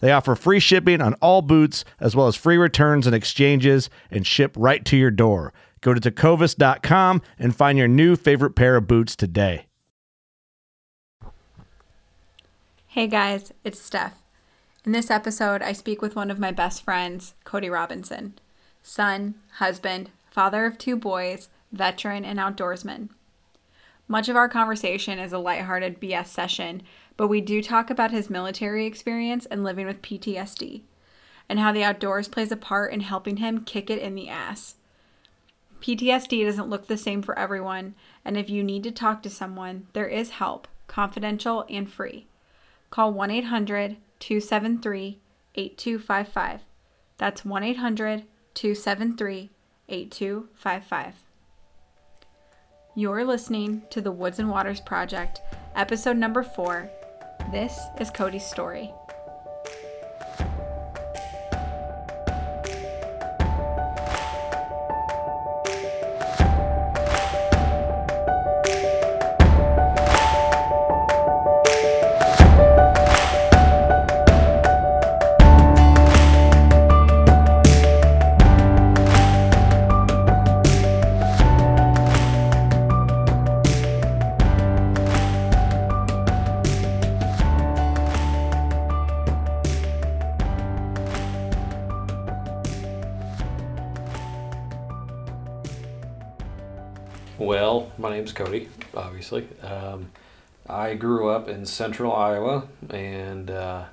They offer free shipping on all boots, as well as free returns and exchanges, and ship right to your door. Go to tecovas.com and find your new favorite pair of boots today. Hey guys, it's Steph. In this episode, I speak with one of my best friends, Cody Robinson, son, husband, father of two boys, veteran, and outdoorsman. Much of our conversation is a lighthearted BS session, but we do talk about his military experience and living with PTSD, and how the outdoors plays a part in helping him kick it in the ass. PTSD doesn't look the same for everyone, and if you need to talk to someone, there is help, confidential and free. Call 1 800 273 8255. That's 1 800 273 8255. You're listening to the Woods and Waters Project, episode number four. This is Cody's story. Name's Cody, obviously. Um, I grew up in central Iowa and uh,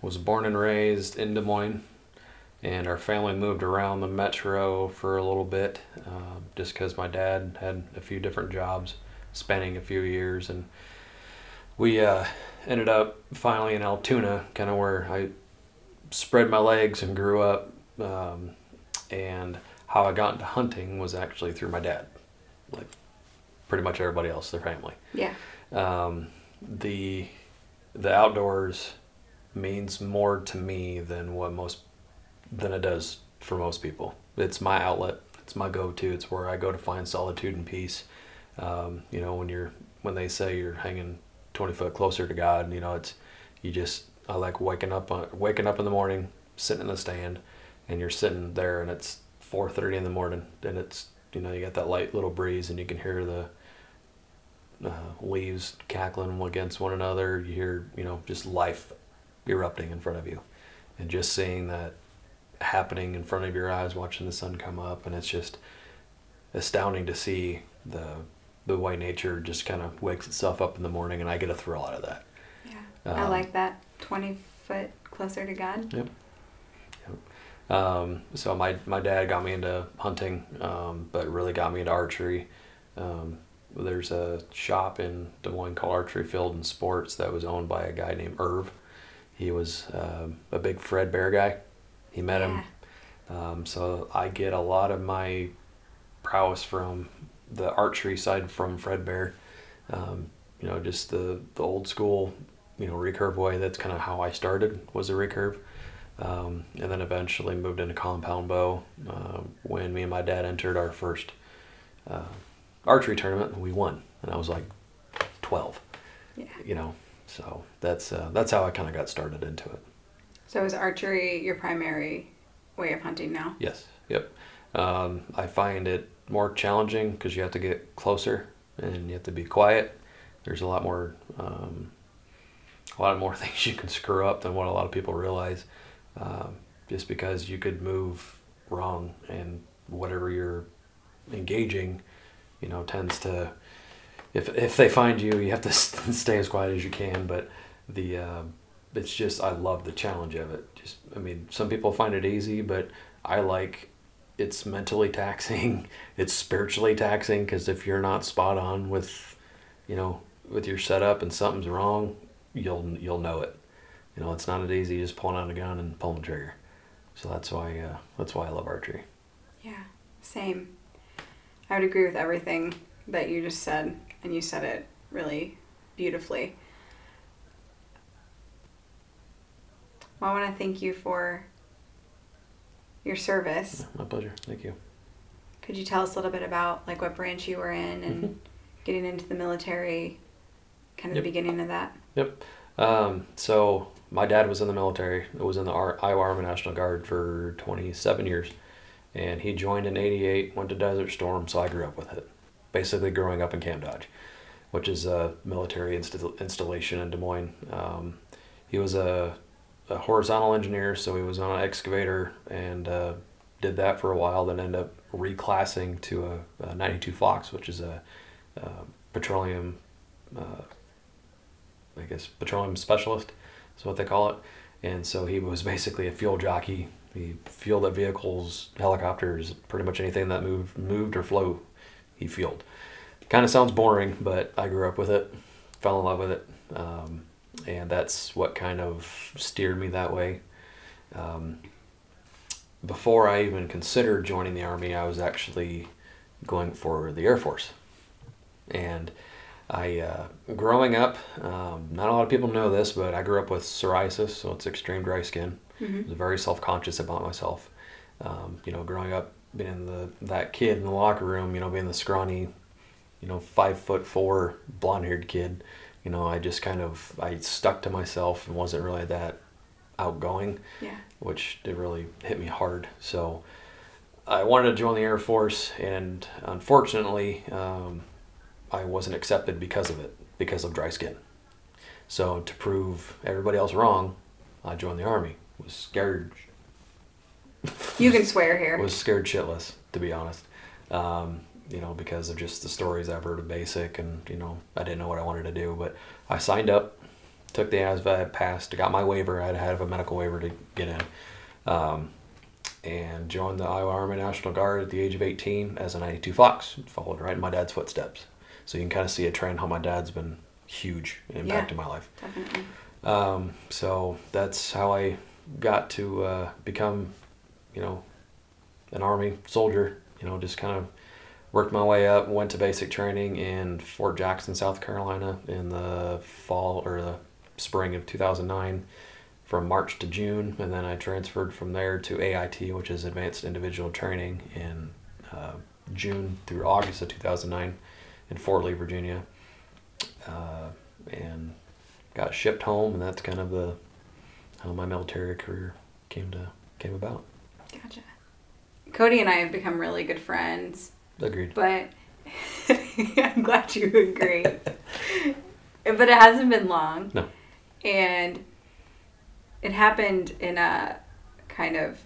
was born and raised in Des Moines. And our family moved around the metro for a little bit uh, just because my dad had a few different jobs spanning a few years. And we uh, ended up finally in Altoona, kind of where I spread my legs and grew up. Um, and how I got into hunting was actually through my dad like pretty much everybody else, their family. Yeah. Um, the the outdoors means more to me than what most than it does for most people. It's my outlet. It's my go-to. It's where I go to find solitude and peace. Um, you know, when you're when they say you're hanging twenty foot closer to God, you know, it's you just I like waking up on waking up in the morning, sitting in the stand, and you're sitting there, and it's four thirty in the morning, and it's you know you got that light little breeze and you can hear the uh, leaves cackling against one another you hear you know just life erupting in front of you and just seeing that happening in front of your eyes watching the sun come up and it's just astounding to see the the way nature just kind of wakes itself up in the morning and I get a thrill out of that Yeah. I like that. 20 foot closer to God. Yep. Yep. Um, so my, my dad got me into hunting, um, but really got me into archery. Um, there's a shop in Des Moines called Archery Field and Sports that was owned by a guy named Irv. He was um, a big Fred Bear guy. He met him. Um, so I get a lot of my prowess from the archery side from Fred Bear. Um, you know, just the, the old school, you know, recurve way. That's kind of how I started was a recurve. Um, and then eventually moved into compound bow, uh, and me and my dad entered our first uh, archery tournament, and we won. And I was like 12. Yeah. You know, so that's uh, that's how I kind of got started into it. So is archery your primary way of hunting now? Yes. Yep. Um, I find it more challenging because you have to get closer and you have to be quiet. There's a lot more, um, a lot more things you can screw up than what a lot of people realize. Um, just because you could move wrong and whatever you're engaging, you know, tends to. If if they find you, you have to stay as quiet as you can. But the uh, it's just I love the challenge of it. Just I mean, some people find it easy, but I like it's mentally taxing. It's spiritually taxing because if you're not spot on with, you know, with your setup and something's wrong, you'll you'll know it. You know, it's not as easy as pulling out a gun and pulling the trigger. So that's why uh, that's why I love archery. Yeah, same. I would agree with everything that you just said, and you said it really beautifully. Well, I want to thank you for your service. My pleasure. Thank you. Could you tell us a little bit about like what branch you were in and Mhm. getting into the military, kind of Yep. the beginning of that? Yep. Um, so my dad was in the military. It was in the Iowa Army National Guard for 27 years, and he joined in '88. Went to Desert Storm, so I grew up with it. Basically, growing up in Camp Dodge, which is a military insta- installation in Des Moines. Um, he was a, a horizontal engineer, so he was on an excavator and uh, did that for a while. Then ended up reclassing to a, a 92 Fox, which is a, uh petroleum. Uh, I guess petroleum specialist is what they call it. And so he was basically a fuel jockey. He fueled up vehicles, helicopters, pretty much anything that moved moved or flew, he fueled. Kind of sounds boring, but I grew up with it, fell in love with it, um, and that's what kind of steered me that way. Um, before I even considered joining the army, I was actually going for the Air Force, and I, uh, growing up, um, not a lot of people know this, but I grew up with psoriasis, so it's extreme dry skin. I was very self conscious about myself. Um, you know, growing up, being the that kid in the locker room, you know, being the scrawny, you know, five foot four, blonde haired kid. You know, I just kind of I stuck to myself and wasn't really that outgoing, Yeah. which did really hit me hard. So I wanted to join the Air Force, and unfortunately, um, I wasn't accepted because of it, because of dry skin. So to prove everybody else wrong, I joined the army. Was scared, You can swear here. was scared shitless, to be honest. Um, you know, because of just the stories I've heard of basic, and you know, I didn't know what I wanted to do, but I signed up, took the ASVAB, passed, got my waiver. I had to have a medical waiver to get in. Um, and joined the Iowa Army National Guard at the age of 18 as a 92 Fox. Followed right in my dad's footsteps. So you can kind of see a trend how my dad's been huge Yeah. impacting my life. Definitely. Um, so that's how I got to uh, become, you know, an Army soldier. You know, just kind of worked my way up. Went to basic training in Fort Jackson, South Carolina, in the fall or the spring of 2009, from March to June, and then I transferred from there to AIT, which is Advanced Individual Training, in uh, June through August of 2009 in Fort Lee, Virginia. Uh, and got shipped home, and that's kind of the how my military career came to came about. Gotcha. Cody and I have become really good friends, Agreed. but I'm glad you agree. but it hasn't been long. No. And it happened in a kind of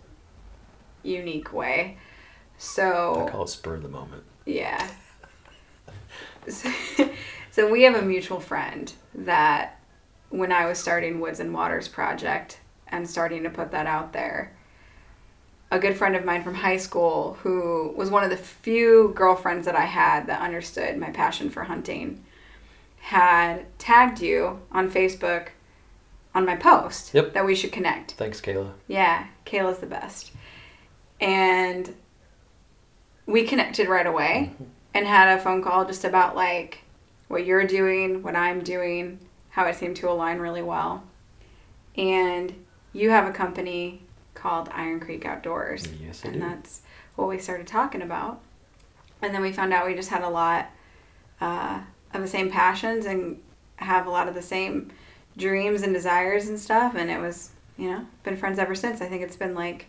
unique way. So I call it spur of the moment. Yeah. So, so we have a mutual friend that when I was starting Woods and Waters project and starting to put that out there, a good friend of mine from high school who was one of the few girlfriends that I had that understood my passion for hunting had tagged you on Facebook on my post Yep. that we should connect. Thanks, Kayla. Yeah, Kayla's the best. And we connected right away mm-hmm. and had a phone call just about like what you're doing, what I'm doing, how it seemed to align really well. And you have a company called Iron Creek Outdoors. Yes, I and do. that's what we started talking about. And then we found out we just had a lot uh, of the same passions and have a lot of the same dreams and desires and stuff. And it was, you know, been friends ever since. I think it's been like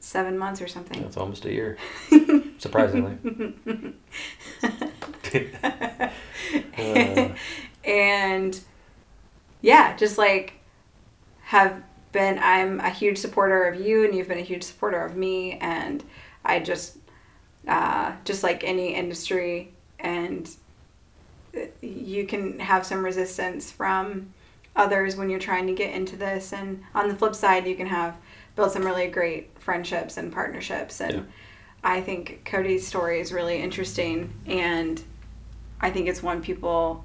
seven months or something. That's almost a year, surprisingly. Uh, and yeah, just like have been, I'm a huge supporter of you, and you've been a huge supporter of me. And I just, uh, just like any industry, and you can have some resistance from others when you're trying to get into this. And on the flip side, you can have build some really great friendships and partnerships. And Yeah. I think Cody's story is really interesting, and I think it's one people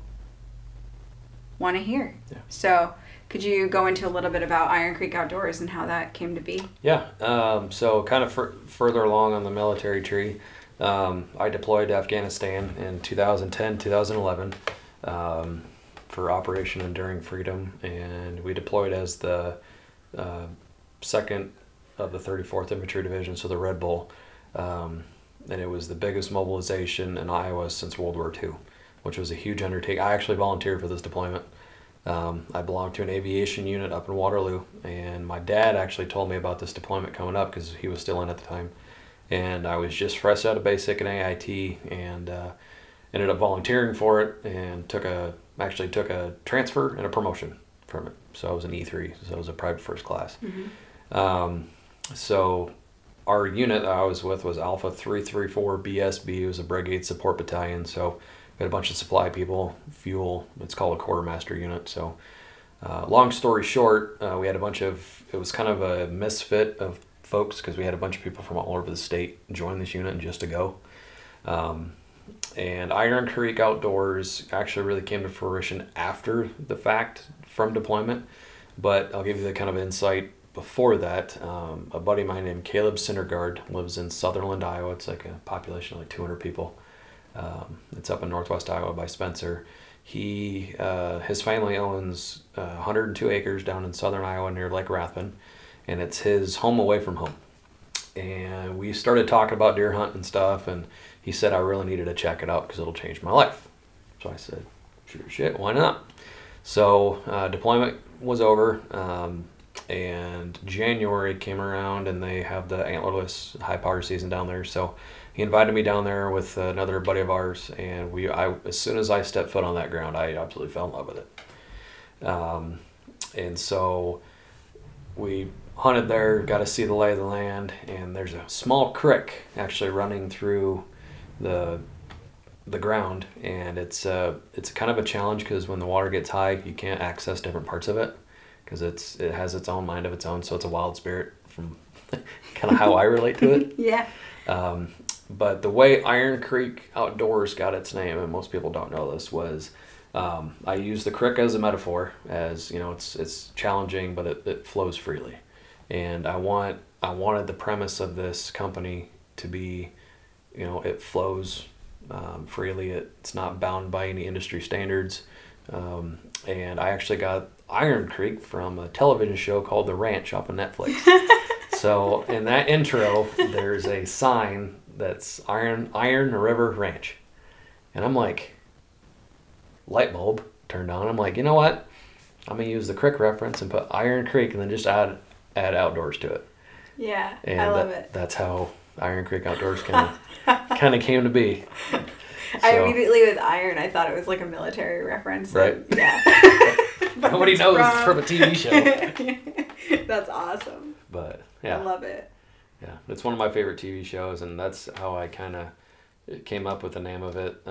want to hear. Yeah. So, could you go into a little bit about Iron Creek Outdoors and how that came to be? Yeah. Um, so kind of fur further along on the military tree, um, I deployed to Afghanistan in 2010, 2011 um, for Operation Enduring Freedom, and we deployed as the uh, second of the 34th Infantry Division, so the Red Bull, um, and it was the biggest mobilization in Iowa since World War II, which was a huge undertaking. I actually volunteered for this deployment. Um, I belonged to an aviation unit up in Waterloo, and my dad actually told me about this deployment coming up because he was still in at the time. And I was just fresh out of basic and AIT, and uh, ended up volunteering for it, and took a actually took a transfer and a promotion from it. So I was an E3, so I was a private first class. Um, so our unit that I was with was Alpha 334 BSB. It was a brigade support battalion. So had a bunch of supply people, fuel. It's called a quartermaster unit. So uh, long story short, uh, we had a bunch of, it was kind of a misfit of folks because we had a bunch of people from all over the state join this unit and just to go. Um, and Iron Creek Outdoors actually really came to fruition after the fact from deployment. But I'll give you the kind of insight before that. Um, a buddy of mine named Caleb Syndergaard lives in Sutherland, Iowa. It's like a population of like 200 people. Um, it's up in northwest Iowa by Spencer. He, uh, his family owns uh, 102 acres down in southern Iowa near Lake Rathbun, and it's his home away from home. And we started talking about deer hunt and stuff, and he said I really needed to check it out because it'll change my life. So I said, sure shit, why not? So uh, deployment was over, um, and January came around, and they have the antlerless high power season down there. So he invited me down there with another buddy of ours, and we. I as soon as I stepped foot on that ground, I absolutely fell in love with it. Um, and so we hunted there, got to see the lay of the land, and there's a small creek actually running through the the ground, and it's uh, it's kind of a challenge because when the water gets high, you can't access different parts of it because it's it has its own mind of its own, so it's a wild spirit from kind of how I relate to it. Yeah. Um, but the way Iron Creek Outdoors got its name, and most people don't know this, was um, I use the creek as a metaphor, as you know, it's it's challenging, but it, it flows freely, and I want I wanted the premise of this company to be, you know, it flows um, freely. It, it's not bound by any industry standards, um, and I actually got Iron Creek from a television show called The Ranch off of Netflix. so in that intro, there's a sign that's Iron Iron River Ranch, and I'm like, light bulb turned on. I'm like, you know what? I'm gonna use the creek reference and put Iron Creek, and then just add add outdoors to it. Yeah. And I love that, it. That's how Iron Creek Outdoors kind of kind of came to be. I immediately with iron, I thought it was like a military reference. Right. Yeah. But Nobody knows it's from a TV show, That's awesome. but yeah, I love it. Yeah, it's one of my favorite TV shows, and that's how I kind of came up with the name of it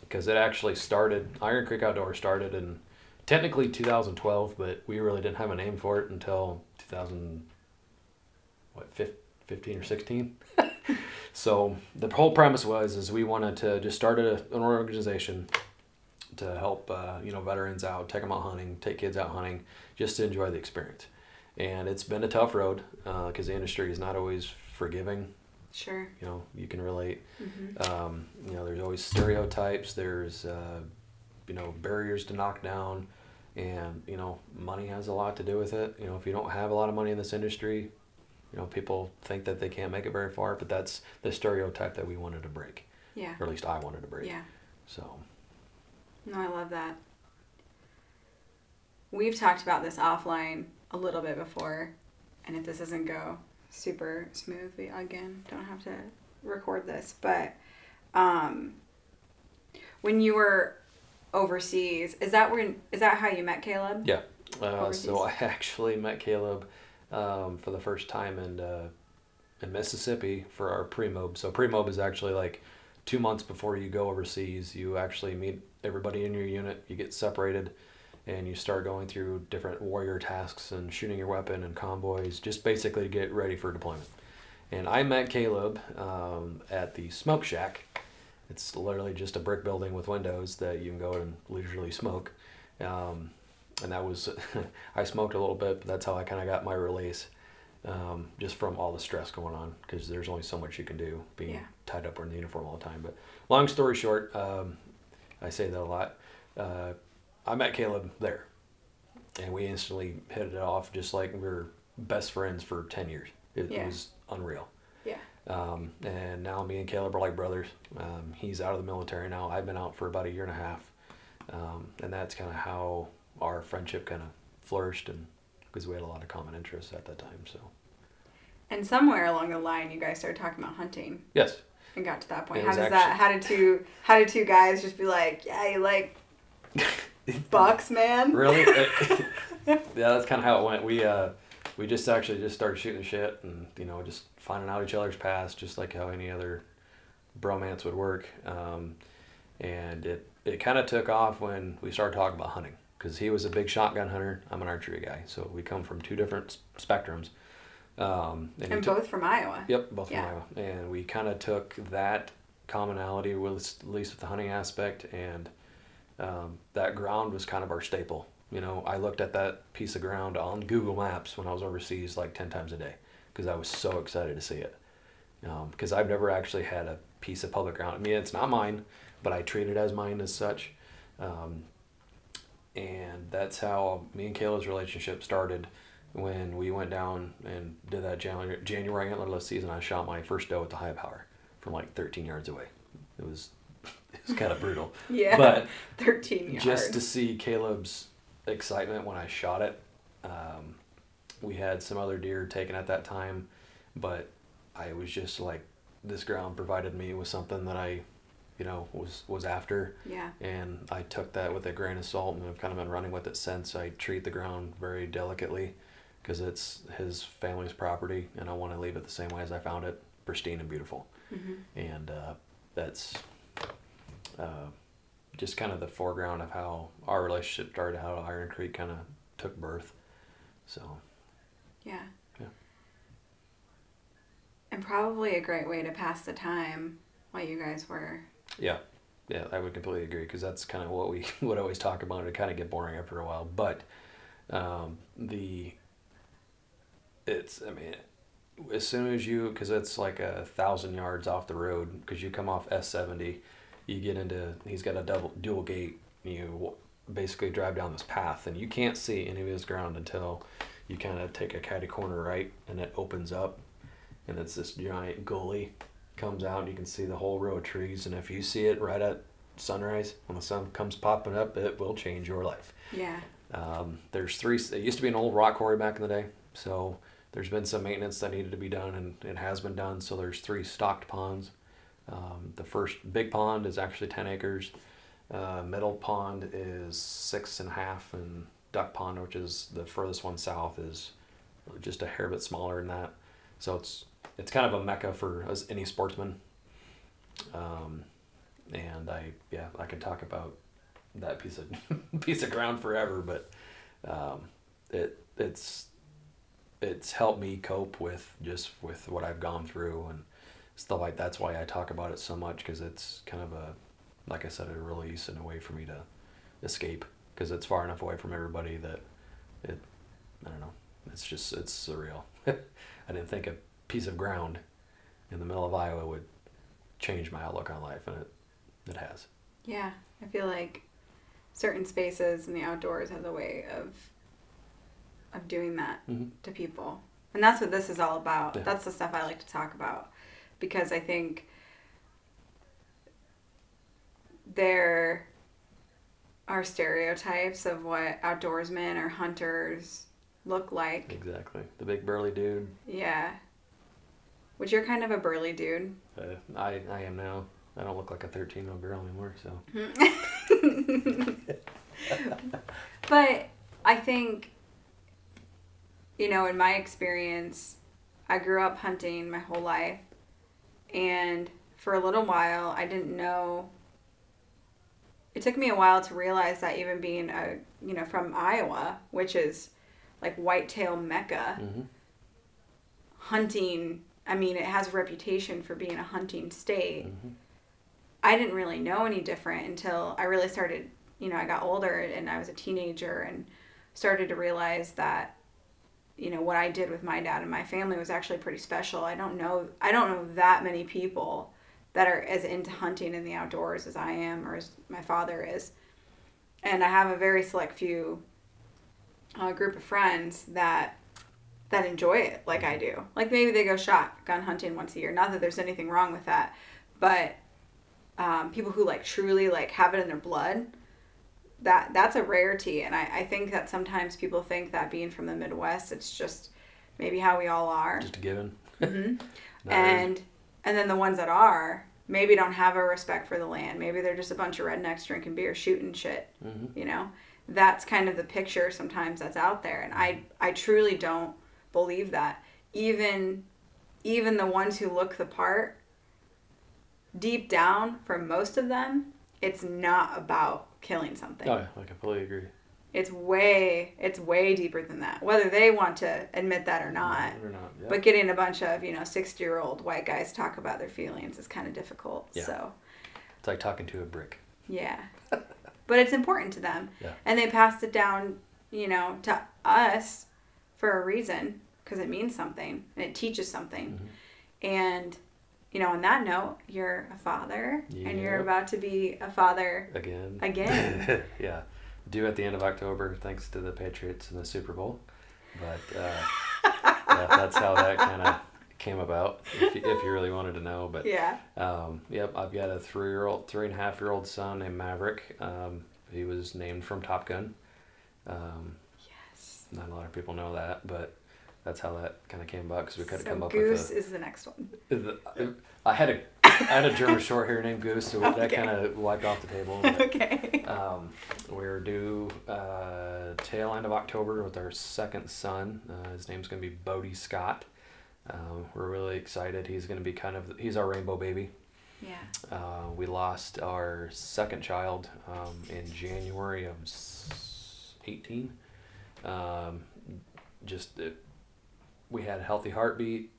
because it actually started. Iron Creek Outdoors started in technically 2012, but we really didn't have a name for it until 2000, what, 15 or 16. so the whole premise was is we wanted to just start a, an organization to help uh, you know veterans out, take them out hunting, take kids out hunting, just to enjoy the experience. And it's been a tough road because the industry is not always forgiving. Sure. You know, you can relate. Mm-hmm. Um, you know, there's always stereotypes. There's uh, you know barriers to knock down, and you know money has a lot to do with it. You know, if you don't have a lot of money in this industry, You know, people think that they can't make it very far, but that's the stereotype that we wanted to break, Yeah. or at least I wanted to break. Yeah. So, No, I love that. We've talked about this offline a little bit before, and if this doesn't go super smooth, we again don't have to record this. But um, when you were overseas, is that when is that how you met Caleb? yeah. Uh, so I actually met Caleb um, for the first time in uh, in Mississippi for our pre-mob. So pre-mob is actually like two months before you go overseas. You actually meet everybody in your unit. You get separated, and you start going through different warrior tasks and shooting your weapon and convoys, just basically to get ready for deployment. And I met Caleb um, at the Smoke Shack. It's literally just a brick building with windows that you can go and leisurely smoke. Um, and that was, I smoked a little bit, but that's how I kind of got my release, um, just from all the stress going on, because there's only so much you can do being Yeah. tied up in the uniform all the time. But long story short, um, I say that a lot. Uh, I met Caleb there, and we instantly hit it off, just like we were best friends for ten years. It Yeah. was unreal. Yeah. Um, and now me and Caleb are like brothers. Um, he's out of the military now. I've been out for about a year and a half. Um, and that's kind of how our friendship kind of flourished and because we had a lot of common interests at that time. So, And somewhere along the line, you guys started talking about hunting yes. and got to that point. How does that? How did two? How did two guys just be like, yeah, you like bucks, man? really? yeah, that's kind of how it went. We, uh, we just actually just started shooting the shit and, you know, just finding out each other's past, just like how any other bromance would work. Um, and it, it kind of took off when we started talking about hunting because he was a big shotgun hunter. I'm an archery guy. So we come from two different s- spectrums. Um, And took- both from Iowa. Yep, both Yeah. from Iowa. And we kind of took that commonality, with, at least with the hunting aspect, and um, that ground was kind of our staple. You know, I looked at that piece of ground on Google Maps when I was overseas like 10 times a day because I was so excited to see it. Because I've never actually had a piece of public ground. I mean, it's not mine, but I treat it as mine as such. Um, and that's how me and Caleb's relationship started when we went down and did that January, January antlerless season. I shot my first doe with the high power from like 13 yards away. It was it was kind of brutal. Yeah. But Thirteen yards. just to see Caleb's excitement when I shot it. Um, we had some other deer taken at that time, but I was just like, this ground provided me with something that I, you know, was was after, yeah. and I took that with a grain of salt, and I've kind of been running with it since. I treat the ground very delicately, because it's his family's property, and I want to leave it the same way as I found it, pristine and beautiful hmm and uh, that's uh, just kind of the foreground of how our relationship started, how Iron Creek kind of took birth. So Yeah. Yeah. And probably a great way to pass the time while you guys were. yeah, yeah, I would completely agree because that's kind of what we would always talk about. It kind of get boring after a while, but um, the it's I mean as soon as you because it's like a thousand yards off the road because you come off S seventy, you get into he's got a double dual gate. You basically drive down this path and you can't see any of his ground until you kind of take a catty corner right and it opens up and it's this giant gully comes out and you can see the whole row of trees and if you see it right at sunrise when the sun comes popping up it will change your life Yeah. um, there's three. It used to be an old rock quarry back in the day, so there's been some maintenance that needed to be done, and it has been done. So there's three stocked ponds. Um, the first big pond is actually 10 acres. Uh, middle pond is six and a half, and duck pond, which is the furthest one south, is just a hair bit smaller than that. So it's it's kind of a mecca for us, any sportsman. Um, and I yeah I could talk about that piece of piece of ground forever, but um, it it's it's helped me cope with just with what I've gone through and stuff like that's why I talk about it so much because it's kind of a like I said a release and a way for me to escape because it's far enough away from everybody that it I don't know it's just it's surreal. I didn't think a piece of ground in the middle of Iowa would change my outlook on life and it it has. Yeah. I feel like certain spaces in the outdoors has a way of of doing that Mhm. to people. And that's what this is all about. Yeah. That's the stuff I like to talk about because I think there are stereotypes of what outdoorsmen or hunters look like. Exactly. The big burly dude. Yeah. Which you're kind of a burly dude. Uh, I I am now. I don't look like a 13 year old girl anymore. So But I think, you know, in my experience, I grew up hunting my whole life. And for a little while, I didn't know. It took me a while to realize that even being a, you know, from Iowa, which is like whitetail mecca, Mhm. hunting, I mean, it has a reputation for being a hunting state. Mhm. I didn't really know any different until I really started, you know, I got older and I was a teenager and started to realize that you know what I did with my dad and my family was actually pretty special. I don't know I don't know that many people that are as into hunting in the outdoors as I am or as my father is. And I have a very select few uh, group of friends that that enjoy it like I do. Like maybe they go shotgun hunting once a year. Not that there's anything wrong with that, but um, people who like truly like have it in their blood that that's a rarity and I, I think that sometimes people think that being from the midwest it's just maybe how we all are. Just a given. hmm Not and and then the ones that are maybe don't have a respect for the land. Maybe they're just a bunch of rednecks drinking beer shooting shit Mhm. you know? That's kind of the picture sometimes that's out there and i i truly don't believe that. Even even the ones who look the part deep down for most of them it's not about killing something Oh yeah, I completely agree. it's way it's way deeper than that whether they want to admit that or not Or not. Yeah. but getting a bunch of you know 60 year old white guys talk about their feelings is kind of difficult Yeah. so it's like talking to a brick. yeah but it's important to them Yeah. and they passed it down you know to us for a reason because it means something and it teaches something Mm-hmm. and you know on that note you're a father and you're about to be a father Again. Again. yeah. Due at the end of October, thanks to the Patriots and the Super Bowl. But uh, yeah, that's how that kind of came about, if you, if you really wanted to know. But yeah um, yep, I've got a three-year-old, three and a half-year-old son named Maverick. Um, he was named from Top Gun. Um, yes not a lot of people know that, but that's how that kind of came about because we couldn't so come up goose with Goose is the next one. The, I had a I had a German short hair named Goose, so that kind of wiped off the table. but- okay um, we're due uh, tail end of October with our second son. Uh, his name's going to be Bodie Scott. Um, we're really excited. He's going to be kind of he's our rainbow baby. yeah Uh, we lost our second child um, in January of 18. Um, just it, we had a healthy heartbeat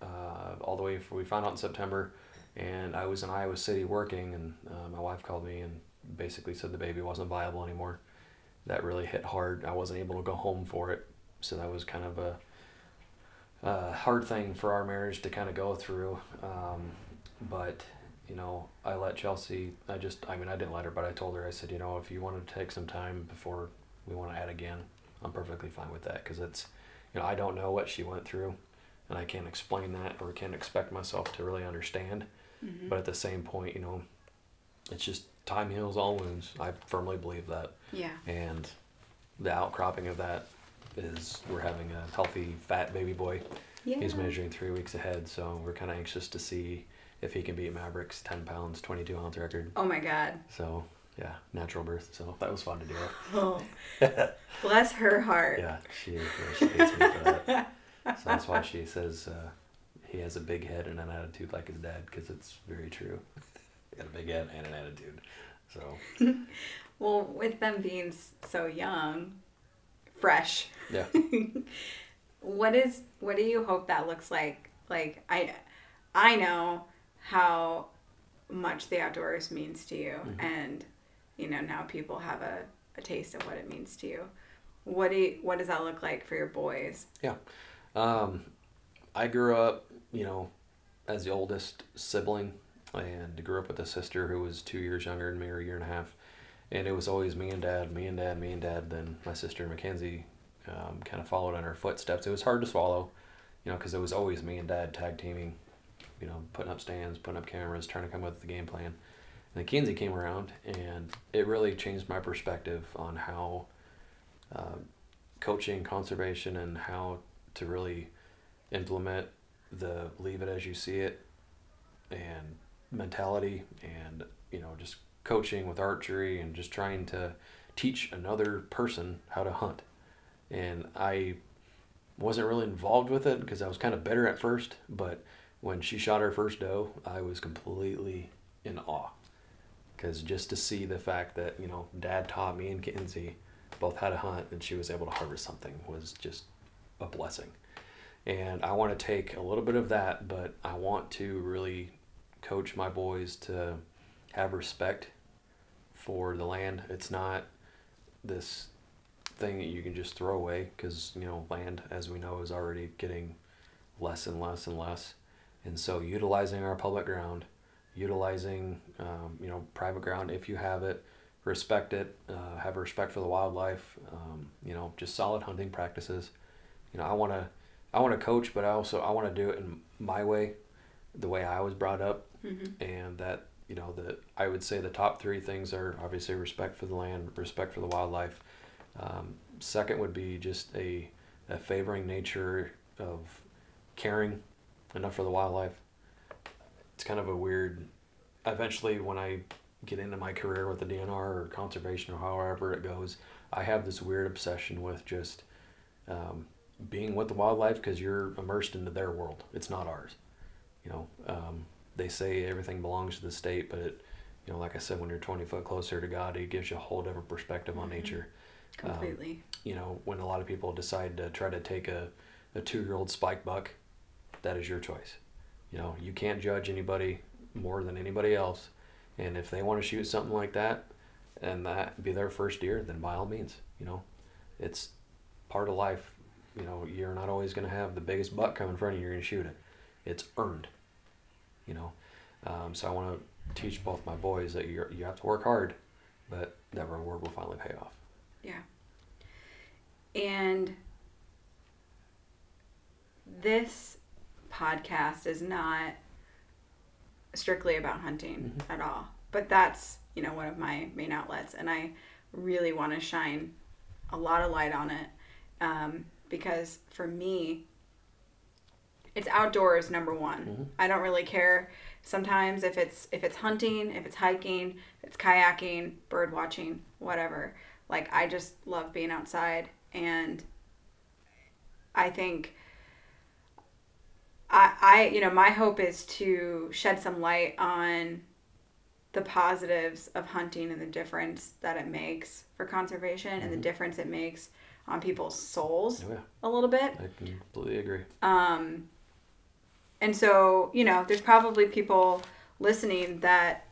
uh, all the way. For, we found out in September, and I was in Iowa City working, and uh, my wife called me and basically said the baby wasn't viable anymore. That really hit hard. I wasn't able to go home for it, so that was kind of a, a hard thing for our marriage to kind of go through. Um, but you know, I let Chelsea. I just, I mean, I didn't let her, but I told her. I said, you know, if you want to take some time before we want to add again, I'm perfectly fine with that because it's, you know, I don't know what she went through, and I can't explain that or can't expect myself to really understand. Mm-hmm. But at the same point, you know, it's just time heals all wounds. I firmly believe that, yeah and the outcropping of that is we're having a healthy, fat baby boy. yeah He's measuring three weeks ahead, so we're kind of anxious to see if he can beat Maverick's 10 pounds, 22 ounce record. oh my god So, yeah, natural birth. So that was fun to do. Oh, bless her heart. Yeah, she, she hates me for that. So that's why she says uh, he has a big head and an attitude like his dad, because it's very true. he got a big head and an attitude. So, Well, with them being so young, fresh, yeah. what is what do you hope that looks like? Like I, I know how much the outdoors means to you, and you know now people have a, a taste of what it means to you. What do you, what does that look like for your boys? Yeah. Um, I grew up, you know, as the oldest sibling, and grew up with a sister who was two years younger than me, or a year and a half. And it was always me and dad, me and dad, me and dad. Then my sister Mackenzie um, kind of followed in her footsteps. It was hard to swallow you know, because it was always me and dad tag teaming, you know, putting up stands, putting up cameras, trying to come up with the game plan. Then Kinsey came around, and it really changed my perspective on how uh, coaching, conservation, and how to really implement the leave it as you see it and mentality and you know just coaching with archery and just trying to teach another person how to hunt. And i wasn't really involved with it because i was kind of bitter at first but when she shot her first doe i was completely in awe because just to see the fact that you know dad taught me and kinsey both how to hunt and she was able to harvest something was just a blessing and I want to take a little bit of that, but I want to really coach my boys to have respect for the land. It's not this thing that you can just throw away because you know land, as we know, is already getting less and less and less. And so, utilizing our public ground, utilizing um, you know private ground if you have it, respect it, uh, have respect for the wildlife. Um, you know, just solid hunting practices. You know, I want to I want to coach, but I also I want to do it in my way, the way I was brought up, mm-hmm. and that you know that I would say the top three things are obviously respect for the land, respect for the wildlife. Um, second would be just a, a favoring nature of caring enough for the wildlife. It's kind of a weird. Eventually, when I get into my career with the DNR or conservation or however it goes, I have this weird obsession with just um, being with the wildlife because you're immersed into their world. It's not ours. You know, um, they say everything belongs to the state, but it, you know, like I said, when you're 20 foot closer to God, it gives you a whole different perspective on mm-hmm. nature. Completely. Um, you know, when a lot of people decide to try to take a, a two year old spike buck, that is your choice. You know, you can't judge anybody more than anybody else. And if they want to shoot something like that and that be their first deer, then by all means, you know, it's part of life you know, you're not always going to have the biggest buck come in front of you. You're going to shoot it. It's earned. You know, um, so I want to teach both my boys that you you have to work hard, but that reward will finally pay off. Yeah. And this podcast is not strictly about hunting mm-hmm. at all, but that's you know one of my main outlets, and I really want to shine a lot of light on it. Um, because for me, it's outdoors number one. Mm-hmm. I don't really care sometimes if it's if it's hunting, if it's hiking, if it's kayaking, bird watching, whatever. Like I just love being outside and I think I I you know, my hope is to shed some light on the positives of hunting and the difference that it makes for conservation mm-hmm. and the mm-hmm. difference it makes on people's souls oh, yeah. a little bit. I completely agree. Um, and so, you know, there's probably people listening that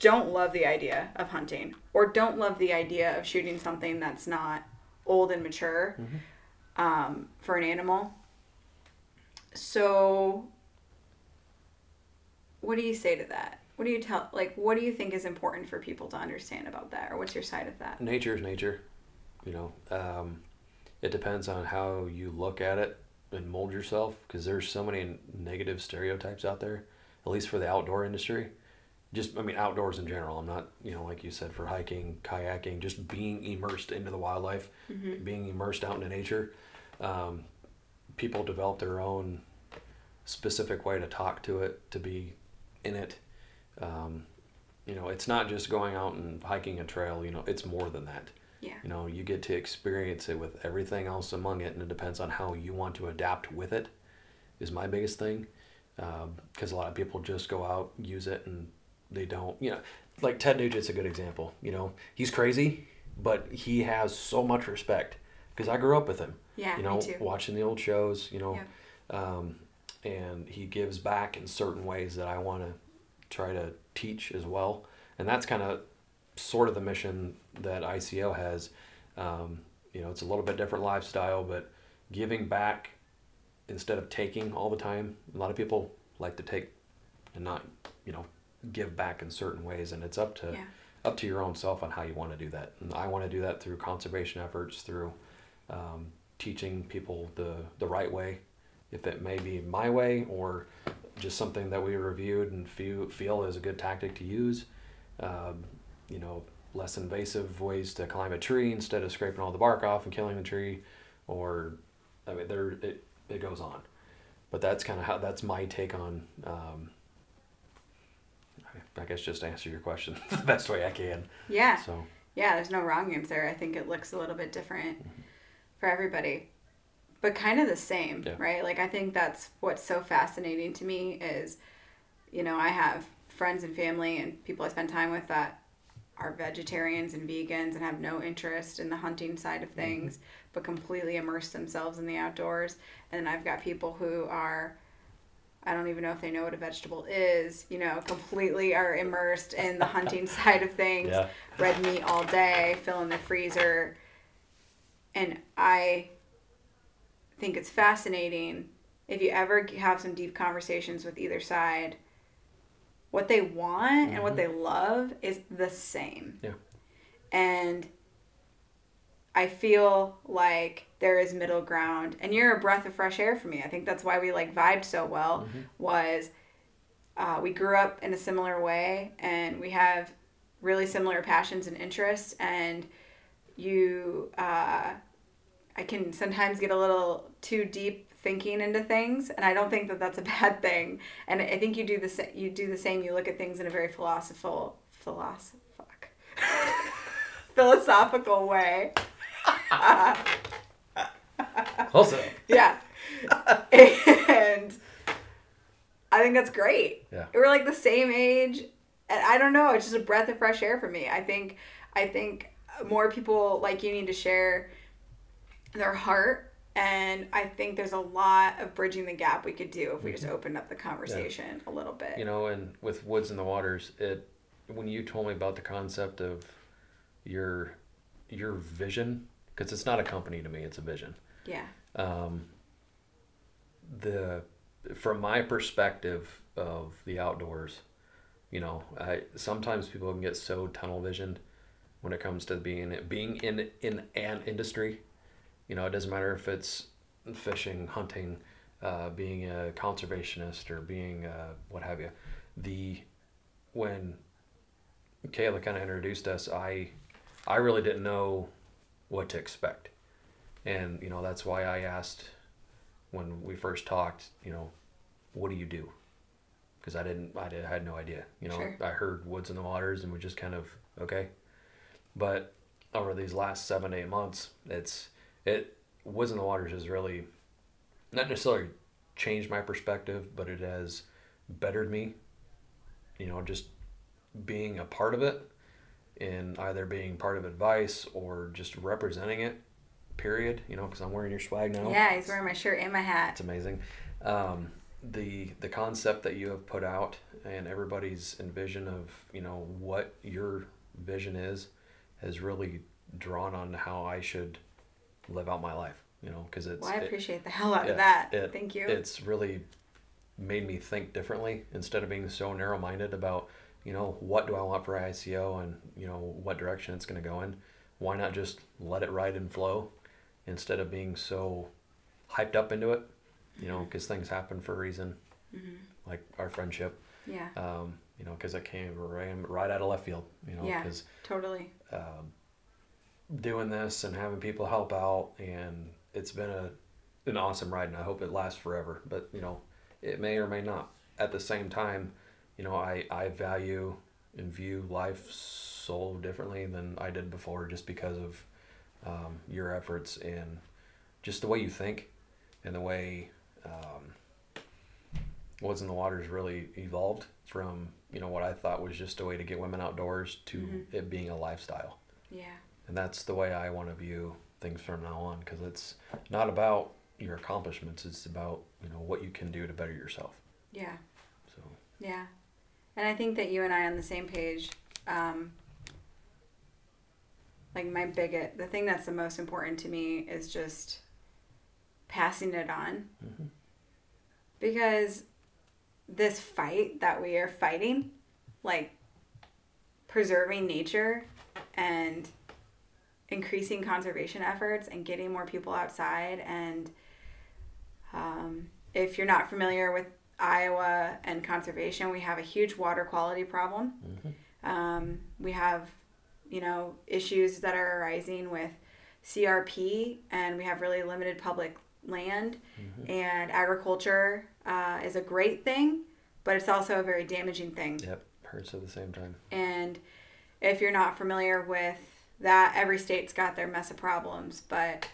don't love the idea of hunting or don't love the idea of shooting something that's not old and mature mm-hmm. um, for an animal. So, what do you say to that? What do you tell, like, what do you think is important for people to understand about that? Or what's your side of that? Nature is nature. You know, um, it depends on how you look at it and mold yourself because there's so many negative stereotypes out there, at least for the outdoor industry. Just, I mean, outdoors in general. I'm not, you know, like you said, for hiking, kayaking, just being immersed into the wildlife, mm-hmm. being immersed out into nature. Um, people develop their own specific way to talk to it, to be in it. Um, you know, it's not just going out and hiking a trail, you know, it's more than that. Yeah. You know, you get to experience it with everything else among it, and it depends on how you want to adapt with it. Is my biggest thing, because um, a lot of people just go out, use it, and they don't. You know, like Ted Nugent's a good example. You know, he's crazy, but he has so much respect because I grew up with him. Yeah, you know, watching the old shows. You know, yeah. um, and he gives back in certain ways that I want to try to teach as well, and that's kind of sort of the mission that ICO has. Um, you know, it's a little bit different lifestyle, but giving back instead of taking all the time. A lot of people like to take and not, you know, give back in certain ways, and it's up to yeah. up to your own self on how you want to do that. And I want to do that through conservation efforts, through um, teaching people the the right way, if it may be my way or just something that we reviewed and feel feel is a good tactic to use. Um, you know, less invasive ways to climb a tree instead of scraping all the bark off and killing the tree, or I mean, there it it goes on. But that's kind of how that's my take on. Um, I guess just answer your question the best way I can. Yeah. So Yeah, there's no wrong answer. I think it looks a little bit different for everybody, but kind of the same, Yeah. right? Like, I think that's what's so fascinating to me is, you know, I have friends and family and people I spend time with that are vegetarians and vegans and have no interest in the hunting side of mm-hmm. things, but completely immerse themselves in the outdoors. And then I've got people who are. I don't even know if they know what a vegetable is, you know, completely are immersed in the hunting side of things yeah, red meat all day, fill in the freezer. And I think it's fascinating if you ever have some deep conversations with either side, what they want and what they love is the same. Yeah. And I feel like there is middle ground and you're a breath of fresh air for me. I think that's why we like vibed so well was uh, we grew up in a similar way and we have really similar passions and interests and you uh, i can sometimes get a little too deep thinking into things and i don't think that that's a bad thing. And i think you do the sa- you do the same you look at things in a very philosophical philosoph- philosophical way. Also yeah. And i think that's great. Yeah. we're like the same age and i don't know it's just a breath of fresh air for me. I think i think more people like you need to share their heart and i think there's a lot of bridging the gap we could do if we just opened up the conversation a little bit you know, and with Woods and the Waters, it when you told me about the concept of your your vision, because it's not a company to me, it's a vision. yeah Um, the from my perspective of the outdoors, you know, I sometimes people can get so tunnel visioned when it comes to being being in in an industry. You know, it doesn't matter if it's fishing, hunting, uh, being a conservationist, or being uh, what have you. The when Kayla kind of introduced us, I I really didn't know what to expect, and you know that's why I asked when we first talked. You know, what do you do? Because I didn't, I, did, I had no idea. You know, Sure. I heard woods in the waters, and we just kind of okay. But over these last seven, eight months, it's it woods in the waters has really not necessarily changed my perspective, but it has bettered me. You know, just being a part of it, in either being part of advice or just representing it. Period. You know, because I'm wearing your swag now. yeah he's wearing my shirt and my hat It's amazing. Um, the the concept that you have put out and everybody's envision of you know what your vision is has really drawn on how I should live out my life. You know, because it's well i it- appreciate the hell out yeah, of that it- thank you It's really made me think differently instead of being so narrow minded about, you know, what do I want for ICO and, you know, what direction it's going to go in. Why not just let it ride and flow instead of being so hyped up into it, you know, because things happen for a reason, Mm-hmm. like our friendship, yeah um, you know, because it came right, right out of left field, you know, Yeah. because totally um, doing this and having people help out and it's been a an awesome ride and I hope it lasts forever but you know it may or may not. At the same time you know I I value and view life so differently than I did before just because of um, your efforts and just the way you think and the way um, Woods in the Waters really evolved from you know what I thought was just a way to get women outdoors to it being a lifestyle. Yeah and that's the way I want to view things from now on because it's not about your accomplishments it's about you know what you can do to better yourself yeah so Yeah. And I think that you and I are on the same page. Um, like my biggest, the thing that's the most important to me is just passing it on. Mhm. Because this fight that we are fighting, like preserving nature and increasing conservation efforts and getting more people outside and um, if you're not familiar with Iowa and conservation, we have a huge water quality problem. Um, we have, you know, issues that are arising with CRP, and we have really limited public land. And agriculture uh, is a great thing, but it's also a very damaging thing. Yep. Hurts at the same time. And if you're not familiar with that, every state's got their mess of problems. But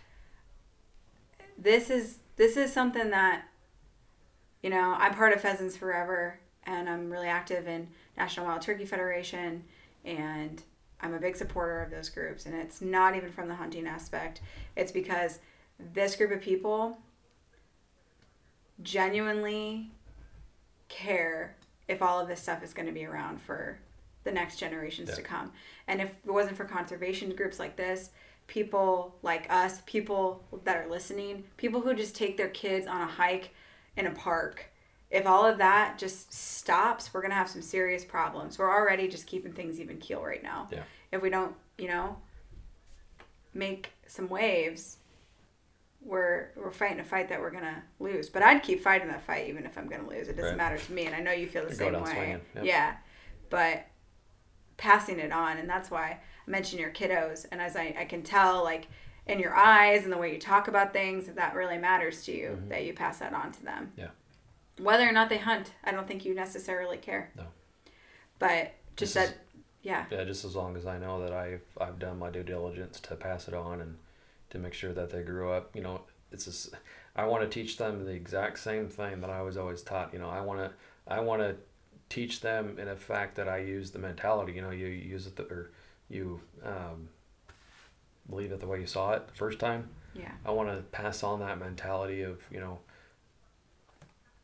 this is this is something that you know I'm part of Pheasants Forever, and I'm really active in National Wild Turkey Federation, and I'm a big supporter of those groups. And it's not even from the hunting aspect; it's because this group of people genuinely care if all of this stuff is going to be around for the next generations to come. And if it wasn't for conservation groups like this, people like us, people that are listening, people who just take their kids on a hike in a park, if all of that just stops, we're going to have some serious problems. We're already just keeping things even keel right now. Yeah. If we don't, you know, make some waves, we're we're fighting a fight that we're gonna lose. But I'd keep fighting that fight even if I'm gonna lose. It doesn't Right. matter to me, and I know you feel the Go same way. swinging, yep. Yeah, but passing it on, and that's why I mentioned your kiddos, and as I, I can tell, like in your eyes and the way you talk about things, that that really matters to you. Mm-hmm. That you pass that on to them. Yeah. Whether or not they hunt, I don't think you necessarily care. No. But just is- that, yeah, Yeah, just as long as I know that I've I've done my due diligence to pass it on and to make sure that they grew up. You know, it's just I want to teach them the exact same thing that I was always taught. You know, I want to I want to teach them in a fact that I use the mentality. You know, you use it the, or you um, believe it the way you saw it the first time. yeah, I want to pass on that mentality of you know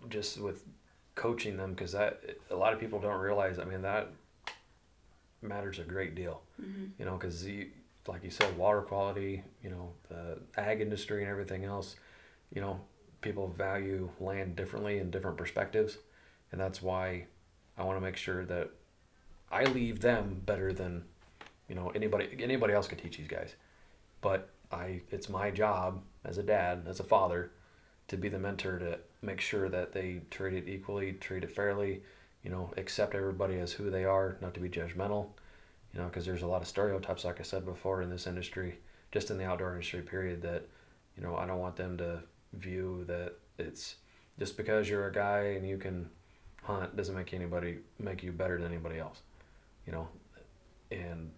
just with coaching them because that a lot of people don't realize. I mean that matters a great deal. You know because like you said water quality. You know the ag industry and everything else. You know people value land differently in different perspectives, and that's why I want to make sure that I leave them better than you know anybody anybody else could teach these guys. But I it's my job as a dad, as a father, to be the mentor to make sure that they treat it equally, treat it fairly, you know, accept everybody as who they are, not to be judgmental, you know, because there's a lot of stereotypes, like I said before, in this industry, just in the outdoor industry, period, that, you know, I don't want them to view that it's just because you're a guy and you can hunt doesn't make anybody make you better than anybody else, you know, and